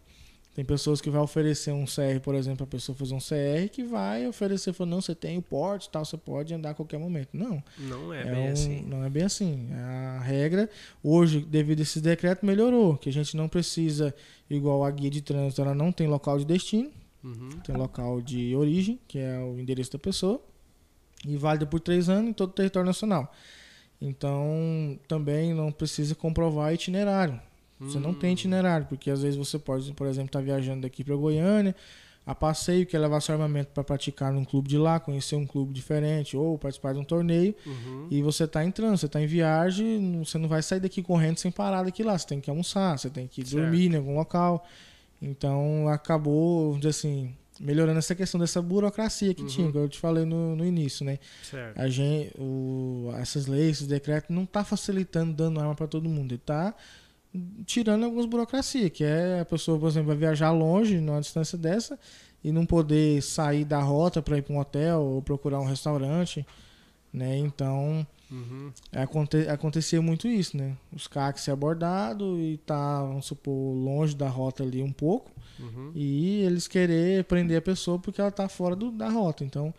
tem pessoas que vai oferecer um CR, por exemplo, a pessoa fazer um CR, que vai oferecer, falando, não, você tem o porte, tal, você pode andar a qualquer momento. Não, Não é, é bem um- assim. Não é bem assim. A regra, hoje, devido a esse decreto, melhorou. Que a gente não precisa, igual a guia de trânsito, ela não tem local de destino, Uhum. tem local de origem, que é o endereço da pessoa, e válida por três anos em todo o território nacional. Então, também não precisa comprovar itinerário. Você não tem itinerário, porque às vezes você pode, por exemplo, estar viajando daqui para Goiânia, a passeio, quer levar seu armamento para praticar num clube de lá, conhecer um clube diferente, ou participar de um torneio, Uhum. e você está em trânsito, você está em viagem, você não vai sair daqui correndo sem parar daqui lá. Você tem que almoçar, você tem que Certo. dormir em algum local. Então acabou, vamos dizer assim, melhorando essa questão dessa burocracia que Uhum. tinha, que eu te falei no, no início, né? Certo. A gente, o, essas leis, esses decretos não tá facilitando dando arma para todo mundo, ele tá tirando algumas burocracias, que é a pessoa, por exemplo, vai viajar longe, numa distância dessa, e não poder sair da rota para ir para um hotel ou procurar um restaurante, né? Então, Uhum. Aconte acontecia muito isso, né? Os CACs ser abordado e tá, vamos supor, longe da rota ali um pouco Uhum. e eles querer prender a pessoa porque ela tá fora do- da rota. Então,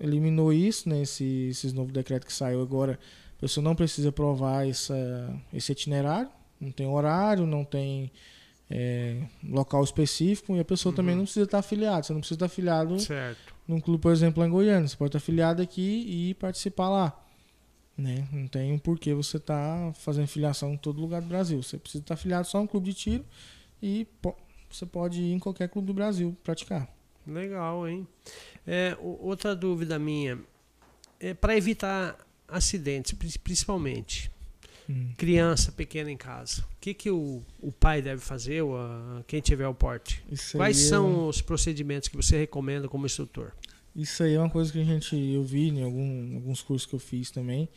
eliminou isso, né? Esse, esses novos decretos que saiu agora. A pessoa não precisa provar essa, esse itinerário, não tem horário, não tem é, local específico e a pessoa também Uhum. não precisa estar afiliada. Você não precisa estar afiliado Certo. num clube, por exemplo, lá em Goiânia. Você pode estar afiliado aqui e participar lá. Né? Não tem um porquê você estar fazendo filiação em todo lugar do Brasil. Você precisa estar afiliado só em um clube de tiro e po- você pode ir em qualquer clube do Brasil praticar. Legal, hein? É, outra dúvida minha é para evitar acidentes, pri- principalmente criança pequena em casa. O que, que o, o pai deve fazer, ou a- quem tiver o porte? Isso Quais é- são os procedimentos que você recomenda como instrutor? Isso aí é uma coisa que a gente eu vi em algum- alguns cursos que eu fiz também,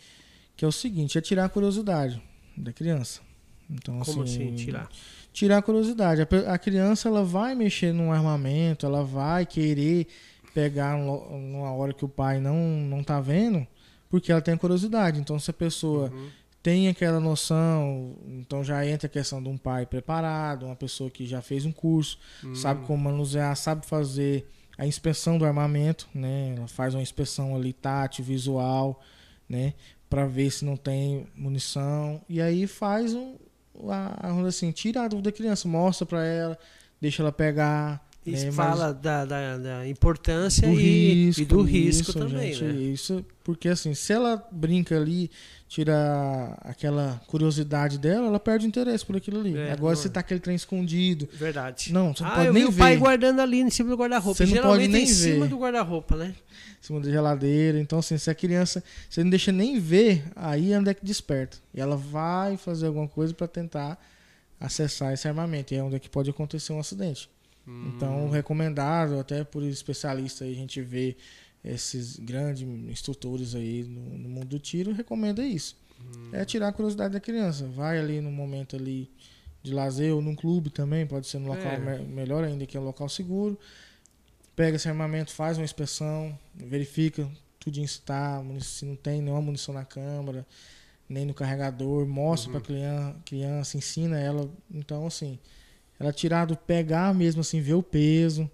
que é o seguinte, é tirar a curiosidade da criança. Então, Como assim, tirar? tirar a curiosidade. A, a criança ela vai mexer num armamento, ela vai querer pegar um numa hora que o pai não não tá vendo, porque ela tem curiosidade. Então, se a pessoa Uhum. Tem aquela noção, então já entra a questão de um pai preparado, uma pessoa que já fez um curso, sabe Hum, como manusear, sabe fazer a inspeção do armamento, né? Ela faz uma inspeção ali tátil, visual, né? Para ver se não tem munição e aí faz um a- assim, tira a dúvida da criança, mostra para ela, deixa ela pegar, Né? Mas- fala da, da, da importância do e, risco, e do risco isso, também, gente, né? Isso, porque assim, se ela brinca ali, tira aquela curiosidade dela, ela perde o interesse por aquilo ali. É, Agora, não se é. tá aquele trem escondido, Verdade. não, você não ah, pode eu nem vi o ver pai guardando ali em cima do guarda-roupa. Você não pode nem é em cima ver. do guarda-roupa, né? em cima da geladeira. Então, assim, se a criança, você não deixa nem ver, aí é onde é que desperta. E ela vai fazer alguma coisa para tentar acessar esse armamento. E é onde é que pode acontecer um acidente. Então, Hum. recomendado, até por especialistas aí, a gente vê esses grandes instrutores aí no, no mundo do tiro, recomenda isso. Hum. É tirar a curiosidade da criança. Vai ali no momento ali de lazer ou num clube também, pode ser no local É. me- melhor ainda que é um local seguro. Pega esse armamento, faz uma inspeção, verifica tudinho se tá, se não tem nenhuma munição na câmara, nem no carregador, mostra Uhum. pra criança, criança, ensina ela. Então, assim, ela tirar do pegar mesmo, assim, ver o peso.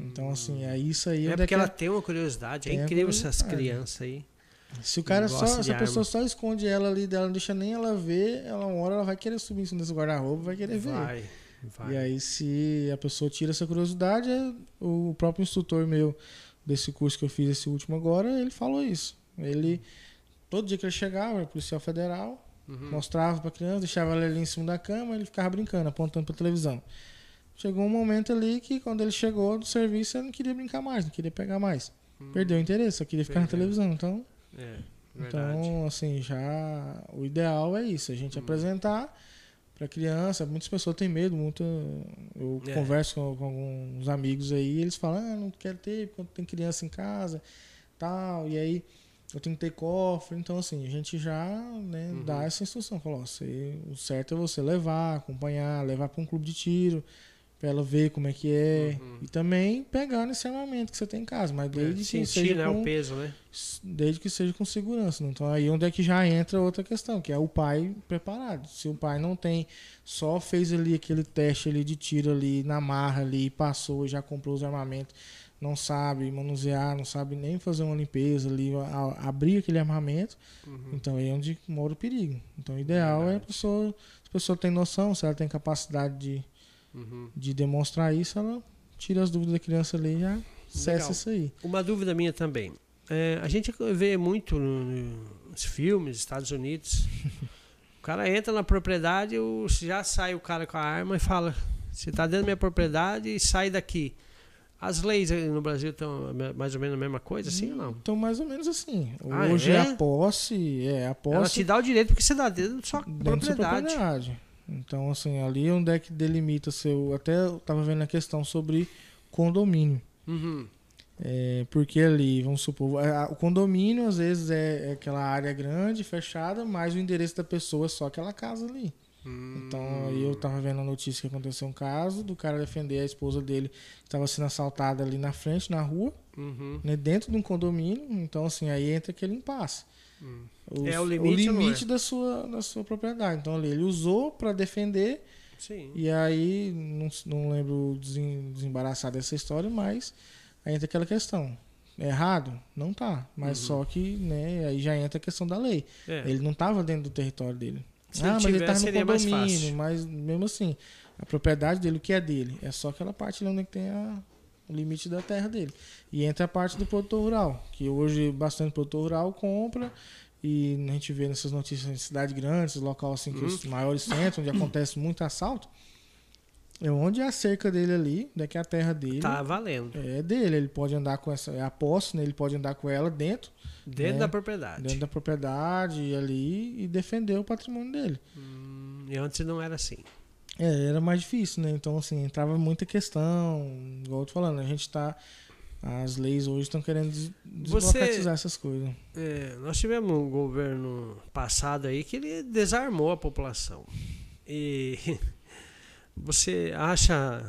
Então, assim, é isso aí. É onde porque que ela tem uma curiosidade. É incrível essas curiosidade. crianças aí. Se o cara só, se a pessoa arma. só esconde ela ali dela, não deixa nem ela ver, ela uma hora ela vai querer subir em cima desse guarda-roupa, vai querer ver. Vai, vai. E aí, se a pessoa tira essa curiosidade, é o próprio instrutor meu desse curso que eu fiz esse último agora, ele falou isso. Ele, todo dia que ele chegava, era policial federal, Uhum. mostrava pra criança, deixava ela ali em cima da cama, ele ficava brincando, apontando pra televisão. chegou um momento ali que quando ele chegou do serviço, ele não queria brincar mais, não queria pegar mais. Hum. Perdeu o interesse, só queria ficar Perdeu. na televisão. Então, é, então, assim, já o ideal é isso, a gente hum. apresentar para criança. Muitas pessoas têm medo, muito. Eu é. converso com, com, alguns amigos aí, eles falam, ah, não quero ter, porque tem criança em casa, tal, e aí eu tenho que ter cofre. Então, assim, a gente já né, uhum. dá essa instrução. Falou, você, o certo é você levar, acompanhar, levar para um clube de tiro, para ela ver como é que é. Uhum. E também pegar nesse armamento que você tem em casa. Mas desde é, que seja né, com, o peso, né? Desde que seja com segurança. Né? Então, aí onde é que já entra outra questão, que é o pai preparado. Se o pai não tem, só fez ali aquele teste ali de tiro ali na marra ali, passou já comprou os armamentos não sabe manusear, não sabe nem fazer uma limpeza ali, a, abrir aquele armamento. Uhum. Então aí é onde mora o perigo. Então o ideal é a pessoa, se a pessoa tem noção, se ela tem capacidade de, uhum. de demonstrar isso, ela tira as dúvidas da criança ali e já cessa isso aí. Uma dúvida minha também. É, a gente vê muito nos filmes, Estados Unidos. o cara entra na propriedade, já sai o cara com a arma e fala: Você está dentro da minha propriedade e sai daqui. As leis no Brasil estão mais ou menos a mesma coisa, assim ou não? Estão mais ou menos assim. Ah, Hoje é? a posse, é a posse. Ela te dá o direito porque você dá dentro da sua dentro propriedade. Da propriedade. Então, assim, ali onde é que delimita seu. Até eu tava vendo a questão sobre condomínio. Uhum. É, porque ali, vamos supor, o condomínio às vezes é, é aquela área grande, fechada, mas o endereço da pessoa é só aquela casa ali. Então aí eu tava vendo a notícia que aconteceu um caso do cara defender a esposa dele que estava sendo assaltada ali na frente, na rua, uhum. né, dentro de um condomínio. Então, assim, aí entra aquele impasse. Hum. é o limite, o limite é? da, sua, da sua propriedade. Então ali ele usou para defender. Sim. E aí, não, não lembro desembaraçar dessa história, mas aí entra aquela questão. É errado? Não tá. Mas uhum. só que, né, aí já entra a questão da lei. É. Ele não estava dentro do território dele. Se ah, mas ele tá no condomínio, mas mesmo assim, a propriedade dele, o que é dele? É só aquela parte onde tem a, o limite da terra dele. E entra a parte do produtor rural, que hoje bastante produtor rural compra e a gente vê nessas notícias em cidades grandes, local assim, que uhum. os maiores centros, onde acontece muito assalto, é onde é a cerca dele ali, daqui é, é a terra dele. Tá valendo. É dele, ele pode andar com essa, é a posse, né? Ele pode andar com ela dentro. Dentro né? da propriedade. Dentro da propriedade ali e defender o patrimônio dele. Hum, e antes não era assim. É, era mais difícil, né? Então, assim, entrava muita questão. Igual eu tô falando, a gente tá. As leis hoje estão querendo desburocratizar Você, essas coisas. É, nós tivemos um governo passado aí que ele desarmou a população. E Você acha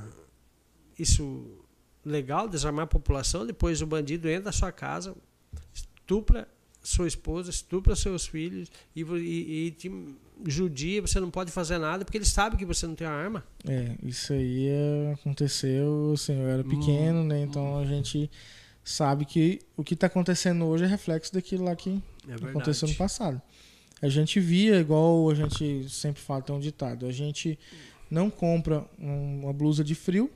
isso legal, desarmar a população? Depois o bandido entra na sua casa, estupra sua esposa, estupra seus filhos e, e, e te judia, você não pode fazer nada porque ele sabe que você não tem arma. É, isso aí aconteceu, assim, eu era pequeno, hum, né? Então hum. a gente sabe que o que está acontecendo hoje é reflexo daquilo lá que é aconteceu no passado. A gente via, igual a gente sempre fala, tem um ditado, a gente não compra uma blusa de frio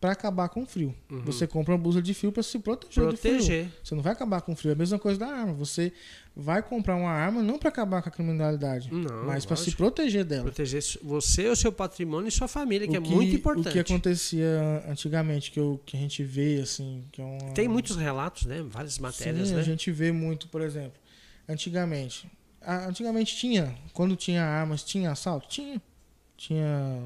para acabar com o frio. Uhum. Você compra uma blusa de frio para se proteger, proteger, do frio. Você não vai acabar com o frio. É a mesma coisa da arma. Você vai comprar uma arma não para acabar com a criminalidade, não, mas para se proteger dela. Proteger você, o seu patrimônio e sua família, que, que, é muito importante. O que acontecia antigamente, que, eu, que a gente vê, assim. Que é uma... Tem muitos relatos, né? Várias matérias. Sim, né? a gente vê muito, por exemplo, antigamente. Antigamente tinha, quando tinha armas, tinha assalto? Tinha tinha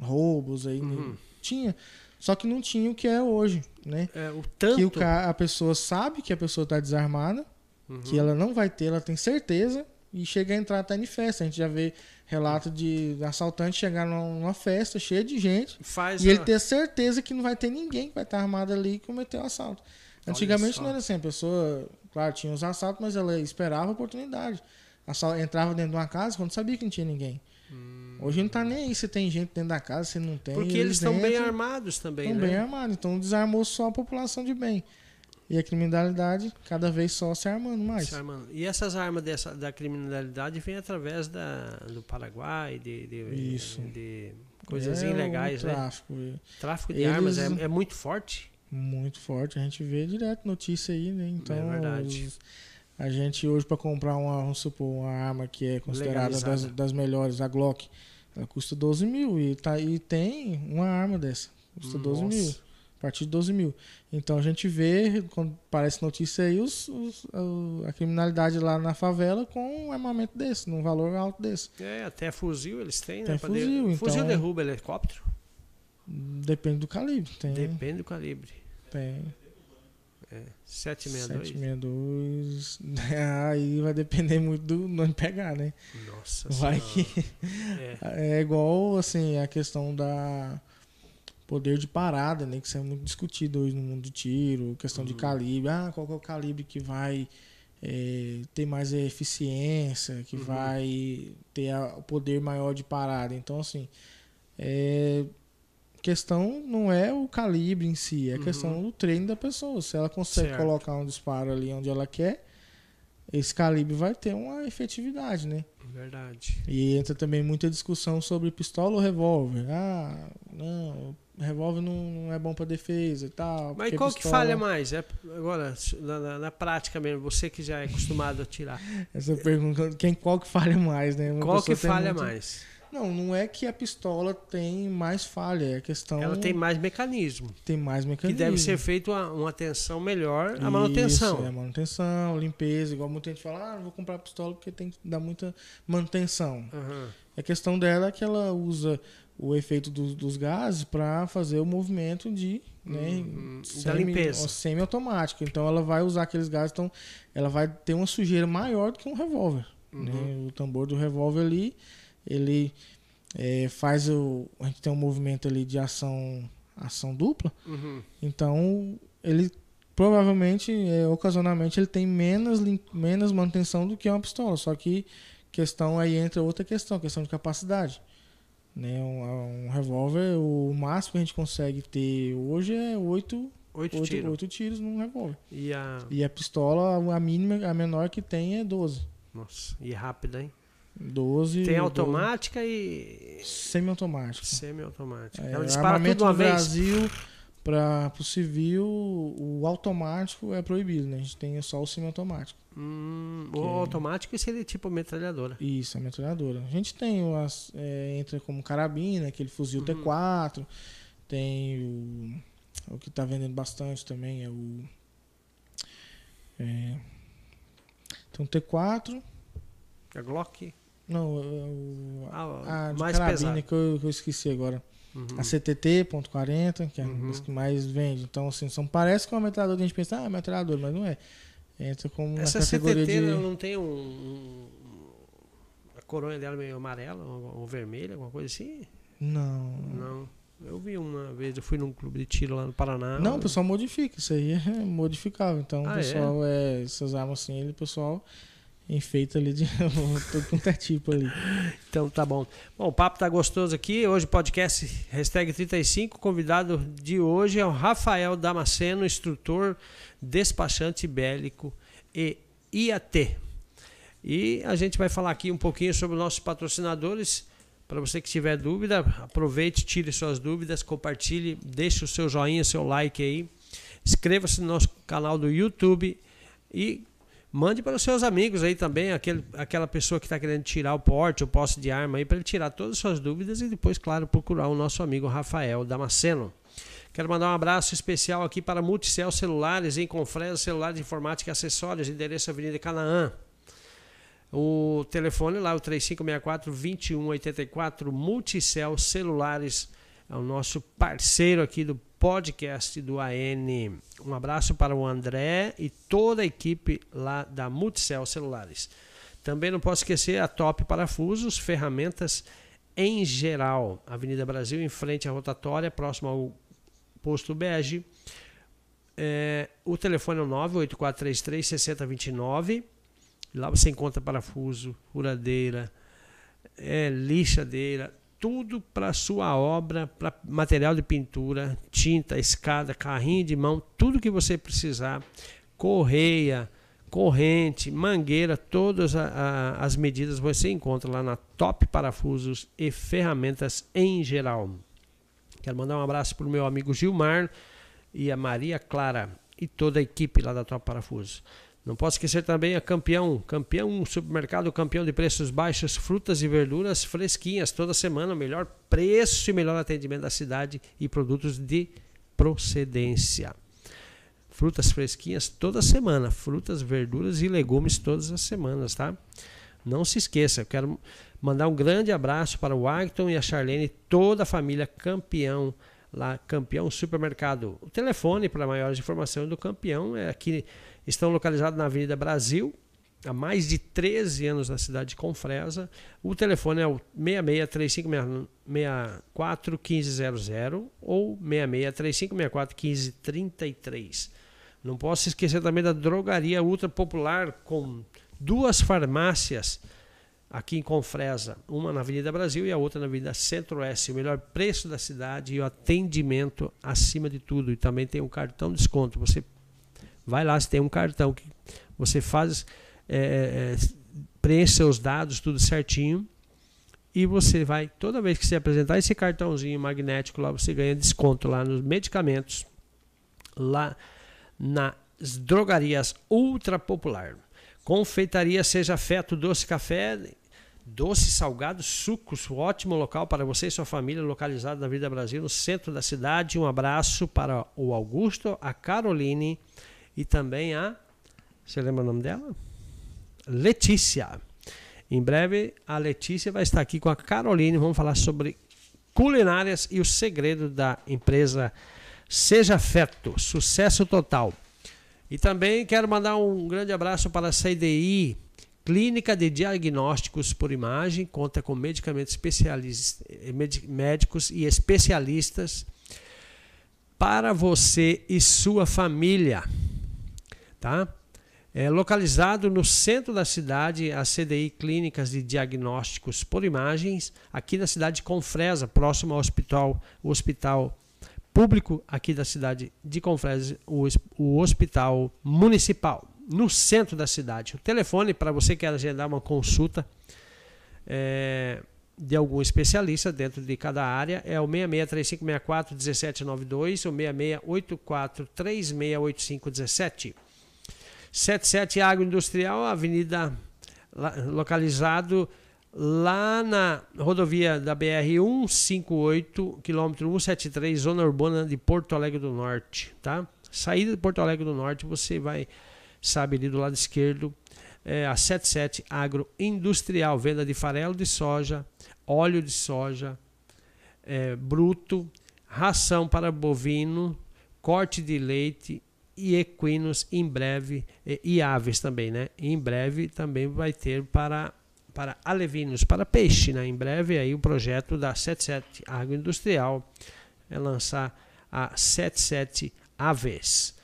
roubos aí, né? uhum. tinha. Só que não tinha o que é hoje, né? É, o tanto... Que o cara, a pessoa sabe que a pessoa está desarmada, uhum. que ela não vai ter, ela tem certeza, e chega a entrar até em festa. A gente já vê relato de assaltante chegar numa festa cheia de gente Faz e a... ele ter certeza que não vai ter ninguém que vai estar armado ali e cometer o assalto. Antigamente não era assim, a pessoa, claro, tinha os assaltos, mas ela esperava a oportunidade. Entrava dentro de uma casa quando sabia que não tinha ninguém. Hum. Hoje não tá nem aí se tem gente dentro da casa, se não tem. Porque eles estão bem armados também, Estão né? bem armados, então desarmou só a população de bem. E a criminalidade cada vez só se armando mais. Se armando. E essas armas dessa, da criminalidade vêm através da, do Paraguai, de, de, Isso. de coisas é ilegais, tráfico. né? Tráfico de Eles... armas é, é, muito forte. Muito forte. A gente vê direto notícia aí, né? Então, é verdade. Os a gente hoje para comprar uma, vamos supor, uma arma que é considerada das, das, melhores, a Glock, Ela custa 12 mil e, tá, e tem uma arma dessa. Custa Nossa. 12 mil. A partir de 12 mil. Então a gente vê, quando aparece notícia aí, os, os, a criminalidade lá na favela com um armamento desse, num valor alto desse. É, até fuzil eles têm, tem né? Fuzil, de... então, fuzil derruba helicóptero? Depende do calibre. Tem. Depende do calibre. Tem. É, 762. 762. Aí vai depender muito do nome pegar, né? Nossa Vai senhora. que. É. é igual, assim, a questão da poder de parada, né? Que isso é muito discutido hoje no mundo de tiro, questão uhum. de calibre. Ah, qual é o calibre que vai é, ter mais eficiência, que uhum. vai ter o poder maior de parada. Então, assim, é, questão não é o calibre em si, é uhum. questão do treino da pessoa. Se ela consegue certo. colocar um disparo ali onde ela quer, esse calibre vai ter uma efetividade, né? Verdade. E entra também muita discussão sobre pistola ou revólver. Ah, não, revólver não, não é bom para defesa e tal. Mas qual pistola... que falha mais? É, agora, na, na, prática mesmo, você que já é acostumado a tirar. Essa pergunta, quem, qual que falha mais, né? Uma qual que falha muito... mais? Não, não é que a pistola tem mais falha, é questão. Ela tem mais mecanismo. Tem mais mecanismo. Que deve ser feito uma, uma atenção melhor a manutenção. Isso, é, manutenção, limpeza, igual muita gente fala, ah, não vou comprar pistola porque tem que dar muita manutenção. Uhum. A questão dela é que ela usa o efeito do, dos gases para fazer o movimento de né, uhum. semi, da limpeza semi-automático. Então ela vai usar aqueles gases, então ela vai ter uma sujeira maior do que um revólver. Uhum. Né? O tambor do revólver ali ele é, faz o. A gente tem um movimento ali de ação, ação dupla. Uhum. Então, ele provavelmente, é, ocasionalmente, ele tem menos, menos manutenção do que uma pistola. Só que questão aí entra outra questão, questão de capacidade. Né? Um, um revólver, o máximo que a gente consegue ter hoje é 8, oito, oito, tiro. 8 tiros num revólver. E a... e a pistola, a mínima, a menor que tem é 12. Nossa, e rápida, hein? 12. Tem automática 12... e. Semi-automática. Semi-automática. É, Ela dispara tudo uma vez. Brasil, para o civil, o automático é proibido, né? A gente tem só o semi-automático. Hum, o é... automático seria tipo metralhadora. Isso, a metralhadora. A gente tem as. É, entra como carabina, aquele fuzil uhum. T4. Tem o. O que está vendendo bastante também é o. É, tem um T4. A Glock? Não, o, ah, a de mais carabina que eu, que eu esqueci agora. Uhum. A CTT.40, que é uhum. as que mais vende. Então, assim, são, parece que é uma metralhadora. A gente pensa, ah, é metralhadora, mas não é. Entra como uma Essa categoria CTT de... não tem um, um, A coronha dela meio amarela ou, ou vermelha, alguma coisa assim? Não. Não. Eu vi uma vez, eu fui num clube de tiro lá no Paraná. Não, o pessoal modifica, isso aí é modificável. Então, ah, o pessoal, é? é? essas armas assim, ele, o pessoal enfeita ali de todo quanto é tipo ali. Então tá bom. Bom, o papo tá gostoso aqui. Hoje podcast hashtag 35. Convidado de hoje é o Rafael Damasceno, instrutor, despachante bélico e IAT. E a gente vai falar aqui um pouquinho sobre os nossos patrocinadores. Para você que tiver dúvida, aproveite, tire suas dúvidas, compartilhe, deixe o seu joinha, seu like aí. Inscreva-se no nosso canal do YouTube e Mande para os seus amigos aí também, aquele, aquela pessoa que está querendo tirar o porte, o posse de arma aí, para ele tirar todas as suas dúvidas e depois, claro, procurar o nosso amigo Rafael Damasceno. Quero mandar um abraço especial aqui para Multicel Celulares, em Confresa, celulares, informática e acessórios, endereço Avenida Canaã. O telefone lá, o 3564-2184, Multicel Celulares, é o nosso parceiro aqui do podcast do AN. Um abraço para o André e toda a equipe lá da Multicel Celulares. Também não posso esquecer a Top Parafusos, ferramentas em geral. Avenida Brasil, em frente à rotatória, próximo ao posto Bege. É, o telefone é o 98433 6029. Lá você encontra parafuso, furadeira, é, lixadeira, tudo para sua obra, para material de pintura, tinta, escada, carrinho de mão, tudo que você precisar, correia, corrente, mangueira, todas a, a, as medidas você encontra lá na Top Parafusos e Ferramentas em geral. Quero mandar um abraço para o meu amigo Gilmar e a Maria Clara e toda a equipe lá da Top Parafusos. Não posso esquecer também a Campeão, Campeão Supermercado, campeão de preços baixos, frutas e verduras fresquinhas toda semana, melhor preço e melhor atendimento da cidade e produtos de procedência. Frutas fresquinhas toda semana, frutas, verduras e legumes todas as semanas, tá? Não se esqueça, eu quero mandar um grande abraço para o Agton e a Charlene, toda a família Campeão, lá Campeão Supermercado. O telefone para maiores informações do Campeão é aqui Estão localizados na Avenida Brasil, há mais de 13 anos na cidade de Confresa. O telefone é o 663564 1500 ou 663564 1533. Não posso esquecer também da drogaria ultra popular com duas farmácias aqui em Confresa, uma na Avenida Brasil e a outra na Avenida Centro-Oeste. O melhor preço da cidade e o atendimento acima de tudo. E também tem um cartão de desconto. Você Vai lá, se tem um cartão que você faz, é, é, preenche seus dados, tudo certinho. E você vai, toda vez que você apresentar esse cartãozinho magnético lá, você ganha desconto lá nos medicamentos, lá nas drogarias ultra popular. Confeitaria Seja Feto Doce Café, doce salgado, sucos, ótimo local para você e sua família, localizado na Vida Brasil, no centro da cidade. Um abraço para o Augusto, a Caroline e também a. Você lembra o nome dela? Letícia. Em breve, a Letícia vai estar aqui com a Caroline. Vamos falar sobre culinárias e o segredo da empresa Seja Feto. Sucesso total. E também quero mandar um grande abraço para a CDI, Clínica de Diagnósticos por Imagem. Conta com medicamentos médicos e especialistas para você e sua família tá? É localizado no centro da cidade, a CDI Clínicas de Diagnósticos por Imagens, aqui na cidade de Confresa, próximo ao hospital, o hospital público aqui da cidade de Confresa, o, o hospital municipal, no centro da cidade. O telefone para você que quer agendar uma consulta é, de algum especialista dentro de cada área é o 663564 1792 ou 6684 368517. 77 Agroindustrial, avenida localizado lá na rodovia da BR 158, quilômetro 173, zona urbana de Porto Alegre do Norte, tá? Saída de Porto Alegre do Norte, você vai, sabe, ali do lado esquerdo, é, a 77 Agroindustrial, venda de farelo de soja, óleo de soja, é, bruto, ração para bovino, corte de leite, e equinos em breve, e, aves também, né? Em breve também vai ter para, para alevinos, para peixe, né? Em breve aí o projeto da 77 Agroindustrial é lançar a 77 Aves.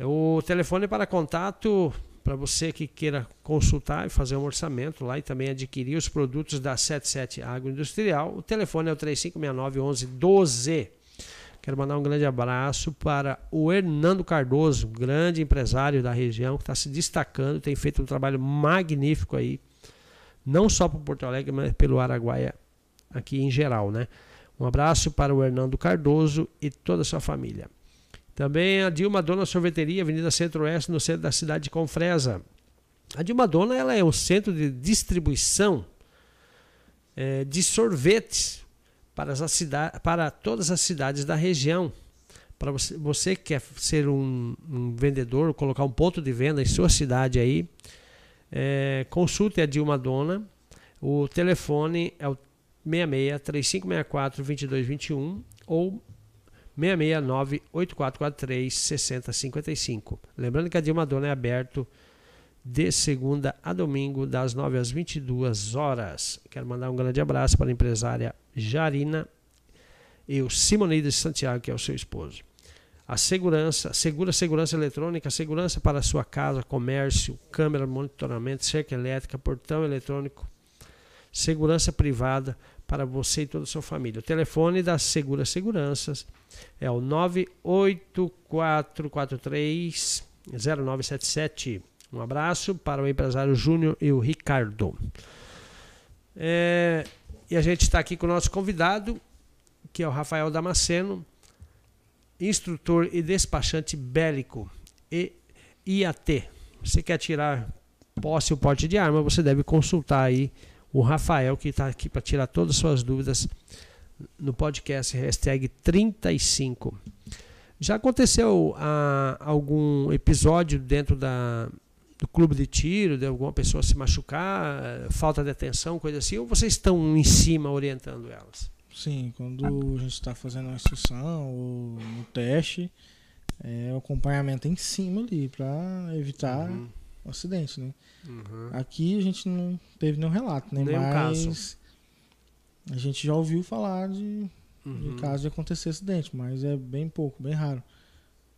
O telefone para contato para você que queira consultar e fazer um orçamento lá e também adquirir os produtos da 77 Agroindustrial, o telefone é o 3569 1112. Quero mandar um grande abraço para o Hernando Cardoso, grande empresário da região, que está se destacando, tem feito um trabalho magnífico aí, não só para Porto Alegre, mas pelo Araguaia aqui em geral, né? Um abraço para o Hernando Cardoso e toda a sua família. Também a Dilma Dona Sorveteria, Avenida Centro-Oeste, no centro da cidade de Confresa. A Dilma Dona ela é um centro de distribuição é, de sorvetes para, as para todas as cidades da região. Para você, você que quer ser um, um vendedor, colocar um ponto de venda em sua cidade aí, é, consulte a Dilma Dona. O telefone é o 66 3564 2221 ou 669 8443 6055. Lembrando que a Dilma Dona é aberto de segunda a domingo, das 9 às 22 horas. Quero mandar um grande abraço para a empresária Jarina e o Simonides Santiago, que é o seu esposo. A segurança, segura segurança eletrônica, segurança para sua casa, comércio, câmera, monitoramento, cerca elétrica, portão eletrônico, segurança privada para você e toda a sua família. O telefone da Segura Seguranças é o 98443 0977. Um abraço para o empresário Júnior e o Ricardo. É, e a gente está aqui com o nosso convidado, que é o Rafael Damasceno, instrutor e despachante bélico e IAT, você quer tirar posse ou porte de arma, você deve consultar aí o Rafael, que está aqui para tirar todas as suas dúvidas no podcast hashtag 35. Já aconteceu ah, algum episódio dentro da, do clube de tiro, de alguma pessoa se machucar, falta de atenção, coisa assim, ou vocês estão em cima orientando elas? Sim, quando a gente está fazendo a instrução ou no teste, é o acompanhamento em cima ali, para evitar uhum. o acidente, né? Uhum. Aqui a gente não teve nenhum relato, né? Nenhum Mas caso. a gente já ouviu falar de, uhum. de caso de acontecer acidente, mas é bem pouco, bem raro.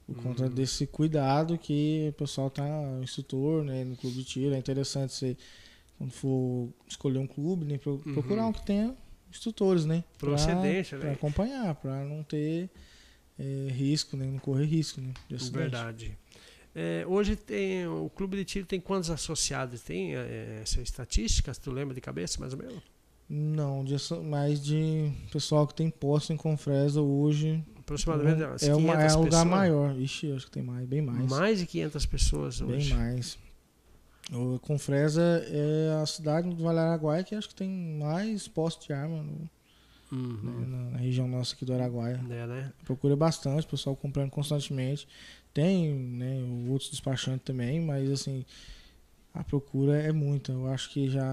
Por uhum. conta desse cuidado que o pessoal tá, o instrutor, né, no clube de tiro, é interessante você, quando for escolher um clube, né, uhum. procurar um que tenha instrutores, né? Procedência, Para acompanhar, para não ter é, risco, né? Não correr risco, né? De acidente. Verdade. É, hoje tem o clube de tiro tem quantos associados? Tem é, essa estatística? Tu lembra de cabeça mais ou menos? Não, de, mais de pessoal que tem posto em Confresa hoje. Aproximadamente é, uma, é um lugar maior. Ixi, acho que tem mais, bem mais. Mais de 500 pessoas hoje. Bem mais. O Confresa é a cidade do Vale Araguaia que acho que tem mais postos de arma no, uhum. né, na, na, região nossa aqui do Araguaia. É, né? Procura bastante, o pessoal comprando constantemente. Tem né, outros despachantes também, mas assim, a procura é muita. Eu acho que já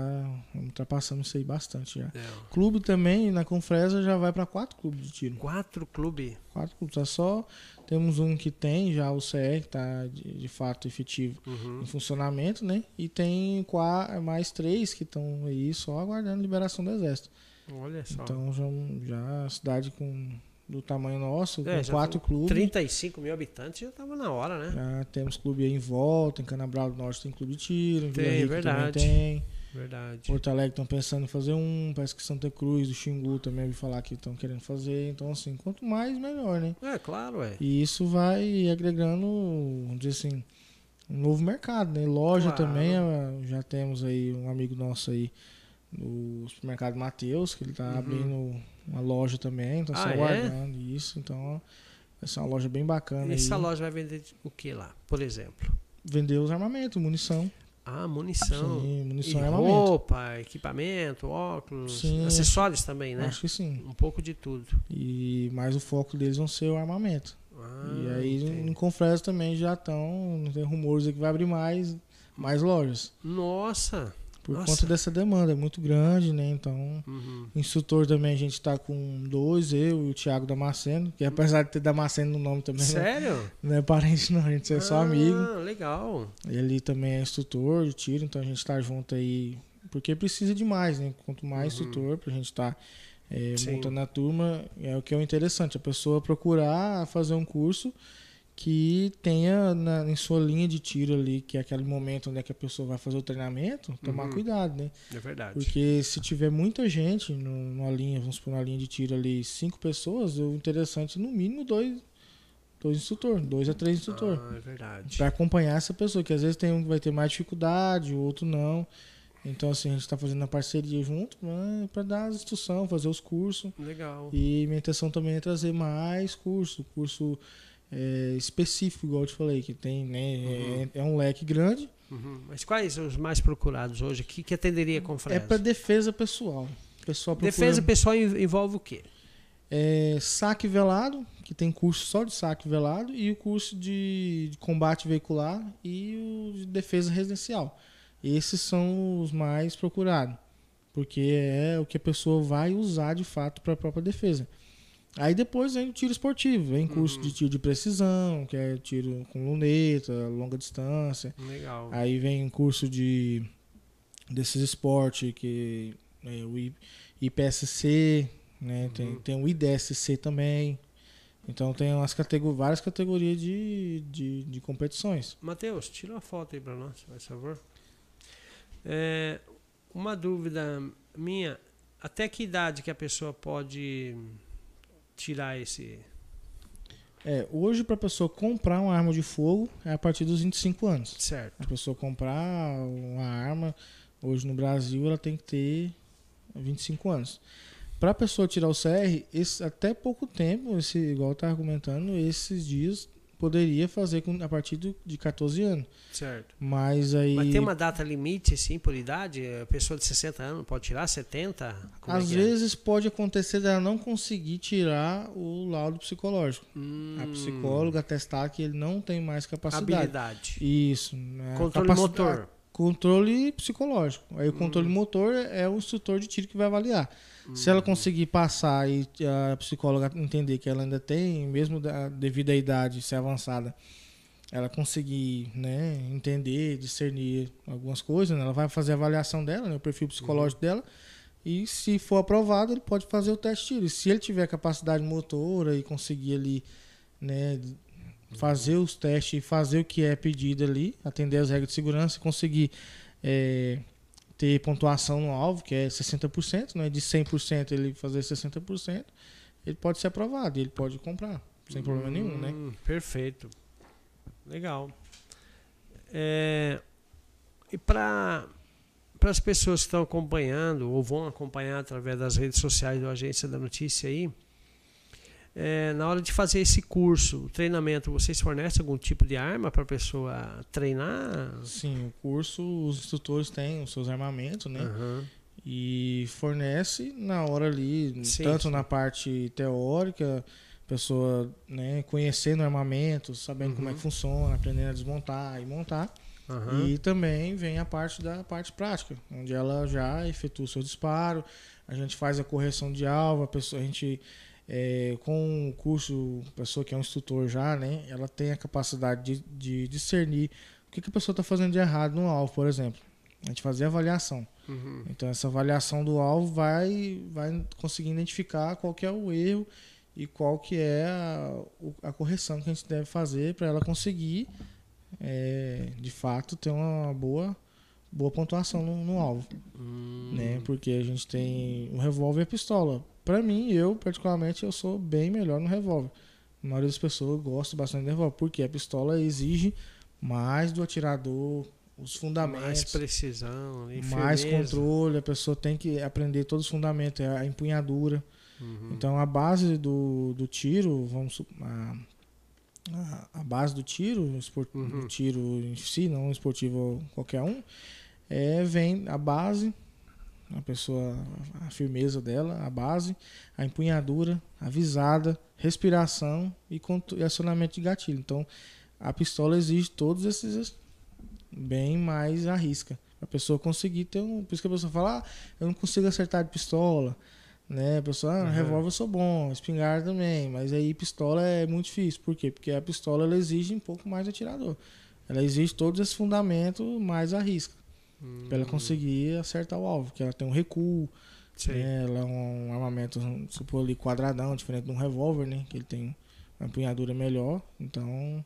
ultrapassamos isso aí bastante já. É. Clube também, na Confresa, já vai para quatro clubes de tiro. Quatro clubes? Quatro clubes. Tá só temos um que tem já o CR, que está de, de, fato efetivo uhum. em funcionamento, né? E tem quatro, mais três que estão aí só aguardando liberação do Exército. Olha só. Então já, já a cidade com do tamanho nosso, é, com quatro clubes. 35 mil habitantes já estava na hora, né? Já temos clube aí em volta, em Canabrava do Norte tem clube de tiro, em tem, Vila Rica verdade. também tem. Verdade. Porto Alegre estão pensando em fazer um, parece que Santa Cruz, do Xingu também ouvi falar que estão querendo fazer. Então, assim, quanto mais, melhor, né? É, claro, é. E isso vai agregando, vamos dizer assim, um novo mercado, né? Loja claro. também, já temos aí um amigo nosso aí no supermercado Mateus, que ele está uhum. abrindo uma loja também, então ah, só é? guardando isso. Então vai ser uma loja bem bacana. E essa loja vai vender o que lá, por exemplo? Vender os armamentos, munição. Ah, munição. Sim, munição e, e armamento. Roupa, equipamento, óculos, sim, acessórios também, né? Acho que sim. Um pouco de tudo. E mais o foco deles vão ser o armamento. Ah, e aí entendi. em Confresa também já estão, tem rumores que vai abrir mais, mais lojas. Nossa! Por Nossa. conta dessa demanda, é muito grande, né? Então, uhum. instrutor também a gente está com dois, eu e o Thiago Damasceno, que apesar de ter Damasceno no nome também. Né? Sério? Não, não é parente, não, a gente é ah, só amigo. legal. Ele também é instrutor de tiro, então a gente está junto aí, porque precisa de mais, né? Quanto mais uhum. instrutor, pra gente estar. Tá, é, montando a turma, é o que é o interessante, a pessoa procurar fazer um curso que tenha na, em sua linha de tiro ali, que é aquele momento onde é que a pessoa vai fazer o treinamento, tomar uhum. cuidado, né? É verdade. Porque se tiver muita gente numa linha, vamos supor, na linha de tiro ali, cinco pessoas, o interessante, no mínimo, dois, dois instrutores, dois a três instrutores. Ah, é verdade. Para acompanhar essa pessoa, que às vezes tem um que vai ter mais dificuldade, o outro não. Então, assim, a gente está fazendo a parceria junto né, para dar as instruções, fazer os cursos. Legal. E minha intenção também é trazer mais curso, curso é, específico, igual eu te falei, que tem, né? Uhum. É, é, um leque grande. Uhum. Mas quais os mais procurados hoje? O que, que atenderia com fresa? É para defesa pessoal. pessoal procura... Defesa pessoal envolve o quê? É, saque velado, que tem curso só de saque velado, e o curso de, de combate veicular e o de defesa residencial. Esses são os mais procurados, porque é o que a pessoa vai usar de fato para a própria defesa. Aí depois vem o tiro esportivo, vem curso uhum. de tiro de precisão, que é tiro com luneta, longa distância. Legal. Aí vem curso de desses esportes que é o IPSC, né? Uhum. Tem, tem o IDSC também. Então tem umas categorias, várias categorias de, de, de competições. Matheus, tira uma foto aí para nós, por favor. É, uma dúvida minha, até que idade que a pessoa pode tirar esse. É, hoje para a pessoa comprar uma arma de fogo é a partir dos 25 anos. Certo. A pessoa comprar uma arma, hoje no Brasil, ela tem que ter 25 anos. Para a pessoa tirar o CR, esse, até pouco tempo, esse, igual tá argumentando, esses dias poderia fazer com, a partir do, de 14 anos. Certo. Mas aí. Mas tem uma data limite, assim, por idade? A pessoa de 60 anos pode tirar 70? Como é Às é vezes é? pode acontecer dela não conseguir tirar o laudo psicológico. Hum. A psicóloga atestar que ele não tem mais capacidade. Habilidade. Isso. Né? Controle motor. Controle psicológico. Aí o controle hum. motor é o instrutor de tiro que vai avaliar. Se ela conseguir passar e a psicóloga entender que ela ainda tem, mesmo devido à idade ser avançada, ela conseguir né, entender, discernir algumas coisas, né, ela vai fazer a avaliação dela, né, o perfil psicológico uhum. dela, e se for aprovado, ele pode fazer o teste tiro. E se ele tiver capacidade motora e conseguir ali né, fazer os testes e fazer o que é pedido ali, atender as regras de segurança, conseguir é, ter pontuação no alvo, que é 60%, né? de 100% ele fazer 60%, ele pode ser aprovado, ele pode comprar, sem hum, problema nenhum, né? Hum, perfeito. Legal. É, e para as pessoas que estão acompanhando ou vão acompanhar através das redes sociais do Agência da Notícia aí, é, na hora de fazer esse curso, o treinamento, vocês fornecem algum tipo de arma para a pessoa treinar? Sim, o curso, os instrutores têm os seus armamentos, né? Uhum. E fornece na hora ali, sim, tanto sim. na parte teórica, pessoa né, conhecendo armamentos, sabendo uhum. como é que uhum. funciona, aprendendo a desmontar e montar. Uhum. E também vem a parte da parte prática, onde ela já efetua o seu disparo, a gente faz a correção de alvo, a pessoa, a gente é, com o curso, a pessoa que é um instrutor já, né, ela tem a capacidade de, de discernir o que, que a pessoa está fazendo de errado no alvo, por exemplo. A gente fazer avaliação. Uhum. Então essa avaliação do alvo vai, vai conseguir identificar qual que é o erro e qual que é a, a correção que a gente deve fazer para ela conseguir, é, de fato, ter uma boa boa pontuação no, no alvo, hum. né? Porque a gente tem o revólver e a pistola. Para mim, eu particularmente, eu sou bem melhor no revólver. A maioria das pessoas gosta bastante do revólver, porque a pistola exige mais do atirador, os fundamentos. Mais precisão, mais controle. A pessoa tem que aprender todos os fundamentos, é a empunhadura. Uhum. Então, a base do, do tiro, vamos a, a, a base do tiro, esport, uhum. do tiro em si, não esportivo qualquer um, é, vem a base a pessoa, a firmeza dela, a base, a empunhadura, a visada, respiração e, e acionamento de gatilho. Então, a pistola exige todos esses bem mais à risca. A pessoa conseguir ter um. Por isso que a pessoa fala, ah, eu não consigo acertar de pistola. Né? A pessoa, ah, uhum. revólver eu sou bom, espingarda também, mas aí pistola é muito difícil. Por quê? Porque a pistola ela exige um pouco mais do atirador. Ela exige todos esses fundamentos mais à risca. Hum. Pra ela conseguir acertar o alvo, que ela tem um recuo, né? ela é um armamento, supor ali, quadradão, diferente de um revólver, né? Que ele tem uma empunhadura melhor. Então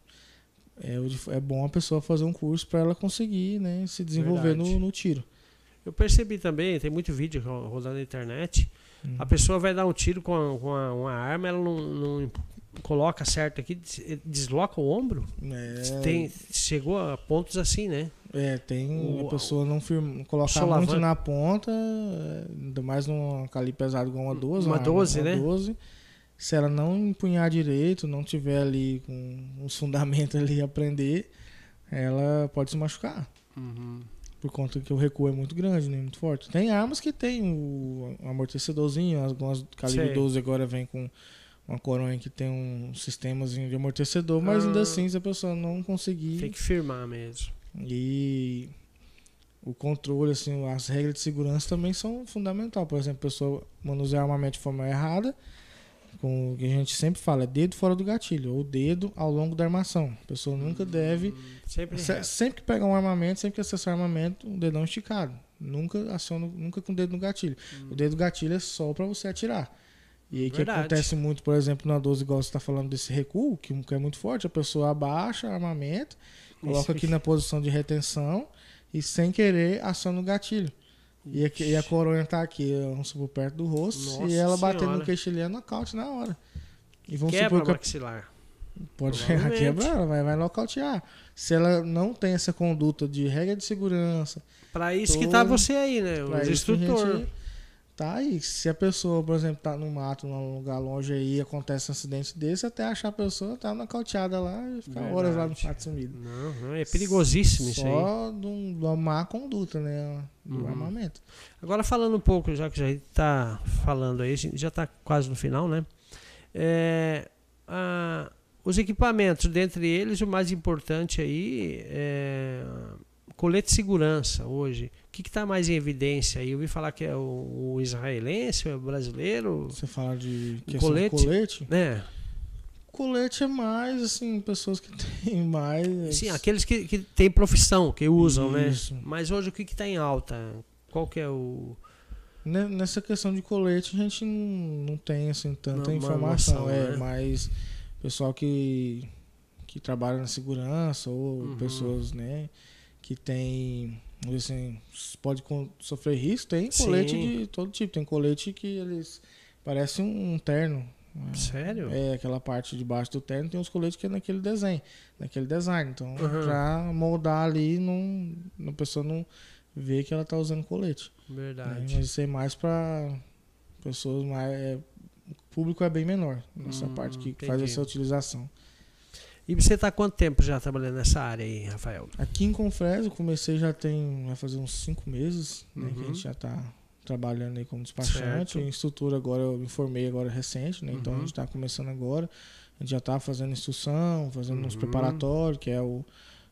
é, é bom a pessoa fazer um curso para ela conseguir né, se desenvolver no, no, tiro. Eu percebi também, tem muito vídeo rodando na internet. Hum. A pessoa vai dar um tiro com, a, com a, uma arma, ela não, não coloca certo aqui, desloca o ombro. É. Tem, chegou a pontos assim, né? É, tem o, a pessoa não firma, colocar muito na ponta, ainda mais num calibre pesado igual uma 12. Uma 12, uma, né? 12. Se ela não empunhar direito, não tiver ali com os fundamentos ali aprender, ela pode se machucar. Uhum. Por conta que o recuo é muito grande, né? Muito forte. Tem armas que tem o amortecedorzinho, algumas calibre Sei. 12 agora vem com uma coronha que tem um sistemazinho de amortecedor, mas ah, ainda assim, se a pessoa não conseguir. Tem que firmar mesmo. E o controle, assim, as regras de segurança também são fundamental. Por exemplo, a pessoa manusear armamento de forma errada, com o que a gente sempre fala, é dedo fora do gatilho, ou dedo ao longo da armação. A pessoa nunca hum, deve. Sempre, se, sempre que pegar um armamento, sempre que acessar um armamento, o dedão esticado. Nunca aciona, nunca com o dedo no gatilho. Hum. O dedo do gatilho é só para você atirar. E aí que acontece muito, por exemplo, na 12, igual você está falando desse recuo, que é muito forte, a pessoa abaixa o armamento, coloca aqui na posição de retenção e sem querer aciona o gatilho. E a, e a coronha tá aqui, vamos supor, perto do rosto, Nossa e ela batendo no queixo ali é nocaute na hora. E vamos Quebra supor que maxilar. Pode quebrar, vai, vai nocautear. Se ela não tem essa conduta de regra de segurança. Para isso todo, que tá você aí, né? O instrutor tá aí. Se a pessoa, por exemplo, tá no mato, num lugar longe aí, acontece um acidente desse, até achar a pessoa tá nocauteada lá e ficar Verdade. horas lá no mato sumido. Não, não, é perigosíssimo Só isso aí. Só de uma má conduta, né? Do uhum. armamento. Agora falando um pouco, já que já está falando aí, já está quase no final, né? É, a, os equipamentos, dentre eles, o mais importante aí é colete de segurança hoje. O que está mais em evidência aí? Eu ouvi falar que é o, o israelense, o brasileiro. Você fala de colete? colete? É. Colete é mais, assim, pessoas que têm mais. Sim, aqueles que, que têm profissão, que usam, né? Isso. né? Mas hoje o que está em alta? Qual que é o. Nessa questão de colete a gente não, não tem assim, tanta não, informação. Noção, é, né? mas pessoal que, que trabalha na segurança ou uhum. pessoas, né? que tem, assim, pode sofrer risco, tem colete Sim. de todo tipo. Tem colete que eles parecem um terno. Né? Sério? É, aquela parte de baixo do terno tem uns coletes que é naquele desenho, naquele design. Então, uhum. pra moldar ali, não, a pessoa não vê que ela tá usando colete. Verdade. Né? Mas isso é mais para pessoas mais. É, o público é bem menor nessa hum, parte que entendi. faz essa utilização. E você está quanto tempo já trabalhando nessa área aí, Rafael? Aqui em Confresa, eu comecei já tem, vai fazer uns cinco meses, né, uhum. que a gente já está trabalhando aí como despachante. Certo. Em estrutura agora, eu me formei agora recente, né? Então uhum. a gente está começando agora. A gente já está fazendo instrução, fazendo uhum. uns preparatórios, que é o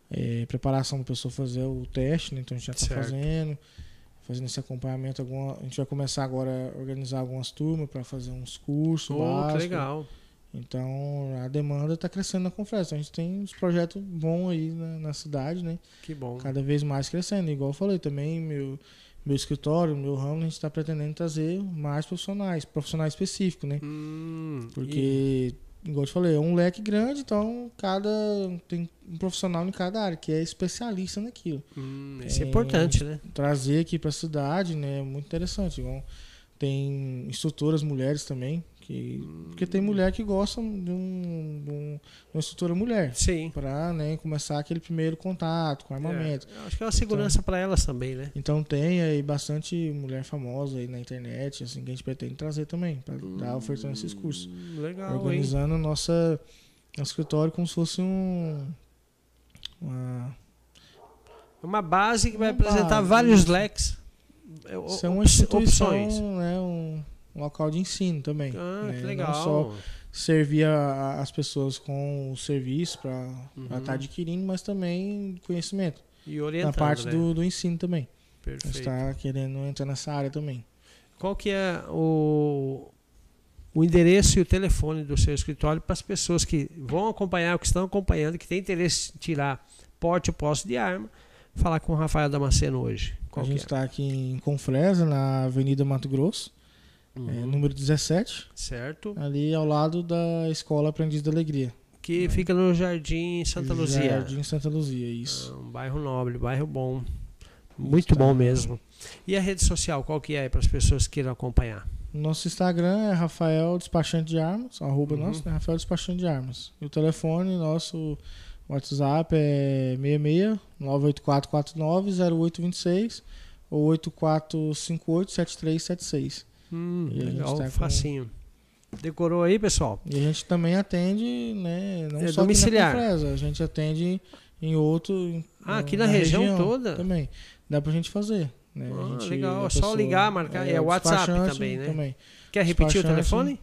é, preparação para a pessoa fazer o teste, né? Então a gente já está fazendo, fazendo esse acompanhamento. Alguma, a gente vai começar agora a organizar algumas turmas para fazer uns cursos. Oh, básicos. que legal. Então a demanda está crescendo na. Então, a gente tem uns projetos bons aí na, na, cidade, né? Que bom. Cada vez mais crescendo. Igual eu falei também, meu, meu escritório, meu ramo, a gente está pretendendo trazer mais profissionais, profissionais específicos, né? Hum, Porque, e... igual eu te falei, é um leque grande, então cada tem um profissional em cada área que é especialista naquilo. Hum, isso é, é importante, né? Trazer aqui para a cidade, né? É muito interessante. Igual, tem instrutoras mulheres também que, porque tem mulher que gosta de, um, de, um, de uma estrutura mulher. Sim. Para né, começar aquele primeiro contato com armamento. É, acho que é uma segurança então, para elas também, né? Então tem aí bastante mulher famosa aí na internet, assim, que a gente pretende trazer também, para hum, dar ofertando esses cursos. Legal. Organizando hein? nossa nosso escritório como se fosse um. Uma, uma base que vai apresentar base, vários leques. É uma instituição, opções. né? Um, um local de ensino também. Ah, né? que legal. Não só servir a, as pessoas com o serviço para uhum. estar tá adquirindo, mas também conhecimento. E orientando, Na parte né? do, do ensino também. Perfeito. Está querendo entrar nessa área também. Qual que é o, o endereço e o telefone do seu escritório para as pessoas que vão acompanhar, que estão acompanhando, que têm interesse em tirar porte e posse de arma, falar com o Rafael Damasceno hoje? Qual a gente está é? aqui em Confresa, na Avenida Mato Grosso. Uhum. É, número 17. Certo. Ali ao lado da Escola Aprendiz da Alegria. Que é. fica no Jardim Santa Luzia. Jardim Santa Luzia, isso. É um bairro nobre, bairro bom. Muito bom mesmo. E a rede social, qual que é para as pessoas que queiram acompanhar? Nosso Instagram é Rafael Despachante de Armas, arroba uhum. nosso, né? Rafael Despachante de Armas. E o telefone, nosso WhatsApp é 66 98449 0826 ou 8458 7376. Hum, legal, tá facinho. Decorou aí, pessoal? E a gente também atende, né? Não é só domiciliar. aqui na Confresa, a gente atende em outro. Ah, aqui na, na região, região, toda? Também. Dá pra gente fazer. Né? Ah, gente, legal, é só ligar, marcar. É, é WhatsApp também, né? Também. Quer repetir o telefone?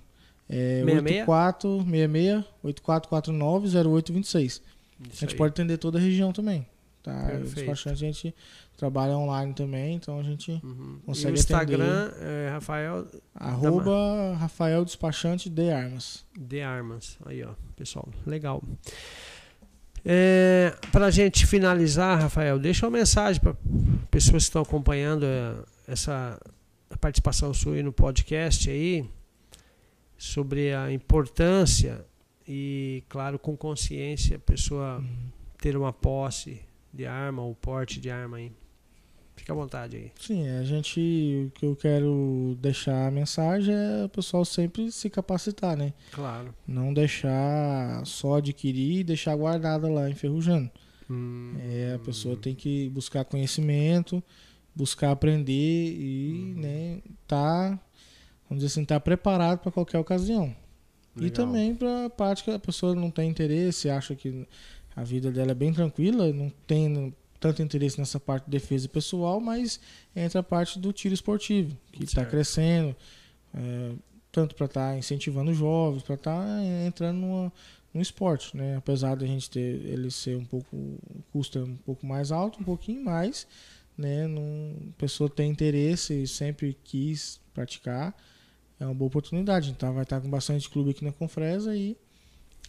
É 8466 8449 0826. a gente aí. pode atender toda a região também. Tá? O despachante a gente trabalha online também, então a gente uhum. consegue e o Instagram é Rafael... Arroba Rafael Despachante de Armas. De Armas. Aí, ó, pessoal. Legal. É, para a gente finalizar, Rafael, deixa uma mensagem para pessoas que estão acompanhando é, essa participação sua aí no podcast aí sobre a importância e, claro, com consciência, a pessoa uhum. ter uma posse de arma ou porte de arma aí. Fica à vontade aí. Sim, a gente. O que eu quero deixar a mensagem é o pessoal sempre se capacitar, né? Claro. Não deixar só adquirir e deixar guardada lá enferrujando. Hum, é, a pessoa tem que buscar conhecimento buscar aprender e uhum. né, tá, vamos dizer assim, tá preparado para qualquer ocasião. Legal. E também para a parte que a pessoa não tem interesse, acha que a vida dela é bem tranquila, não tem tanto interesse nessa parte de defesa pessoal, mas entra a parte do tiro esportivo, que está crescendo, é, tanto para estar tá incentivando jovens, para estar tá entrando numa, no esporte, né? Apesar da gente ter ele ser um pouco custa um pouco mais alto, um pouquinho mais, né? Num, a pessoa tem interesse e sempre quis praticar, é uma boa oportunidade. Então vai estar tá com bastante clube aqui na Confresa e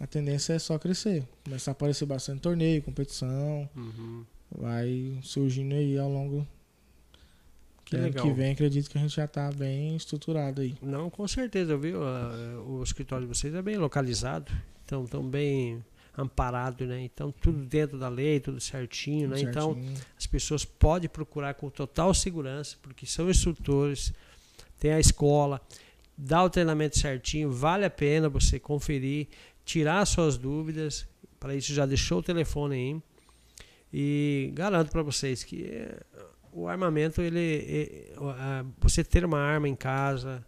a tendência é só crescer, começar a aparecer bastante torneio, competição. Uhum vai surgindo aí ao longo que ano que vem acredito que a gente já está bem estruturado aí. Não, com certeza, viu? O escritório de vocês é bem localizado, então tão bem amparado, né? Então tudo dentro da lei, tudo certinho, né? Então, certinho. Então as pessoas podem procurar com total segurança, porque são instrutores, tem a escola, dá o treinamento certinho, vale a pena você conferir, tirar suas dúvidas. Para isso já deixou o telefone aí e garanto para vocês que eh, o armamento, ele, é, você ter uma arma em casa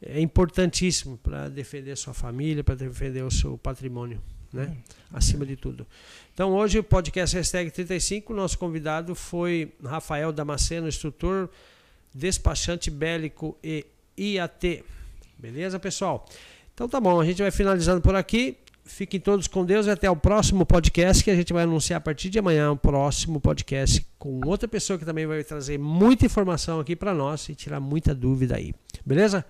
é importantíssimo para defender a sua família, para defender o seu patrimônio, né? Acima de tudo. Então hoje o podcast Hashtag 35, nosso convidado foi Rafael Damasceno, instrutor, despachante bélico e IAT. Beleza, pessoal? Então tá bom, a gente vai finalizando por aqui. Fiquem todos com Deus e até o próximo podcast que a gente vai anunciar a partir de amanhã um próximo podcast com outra pessoa que também vai trazer muita informação aqui para nós e tirar muita dúvida aí. Beleza?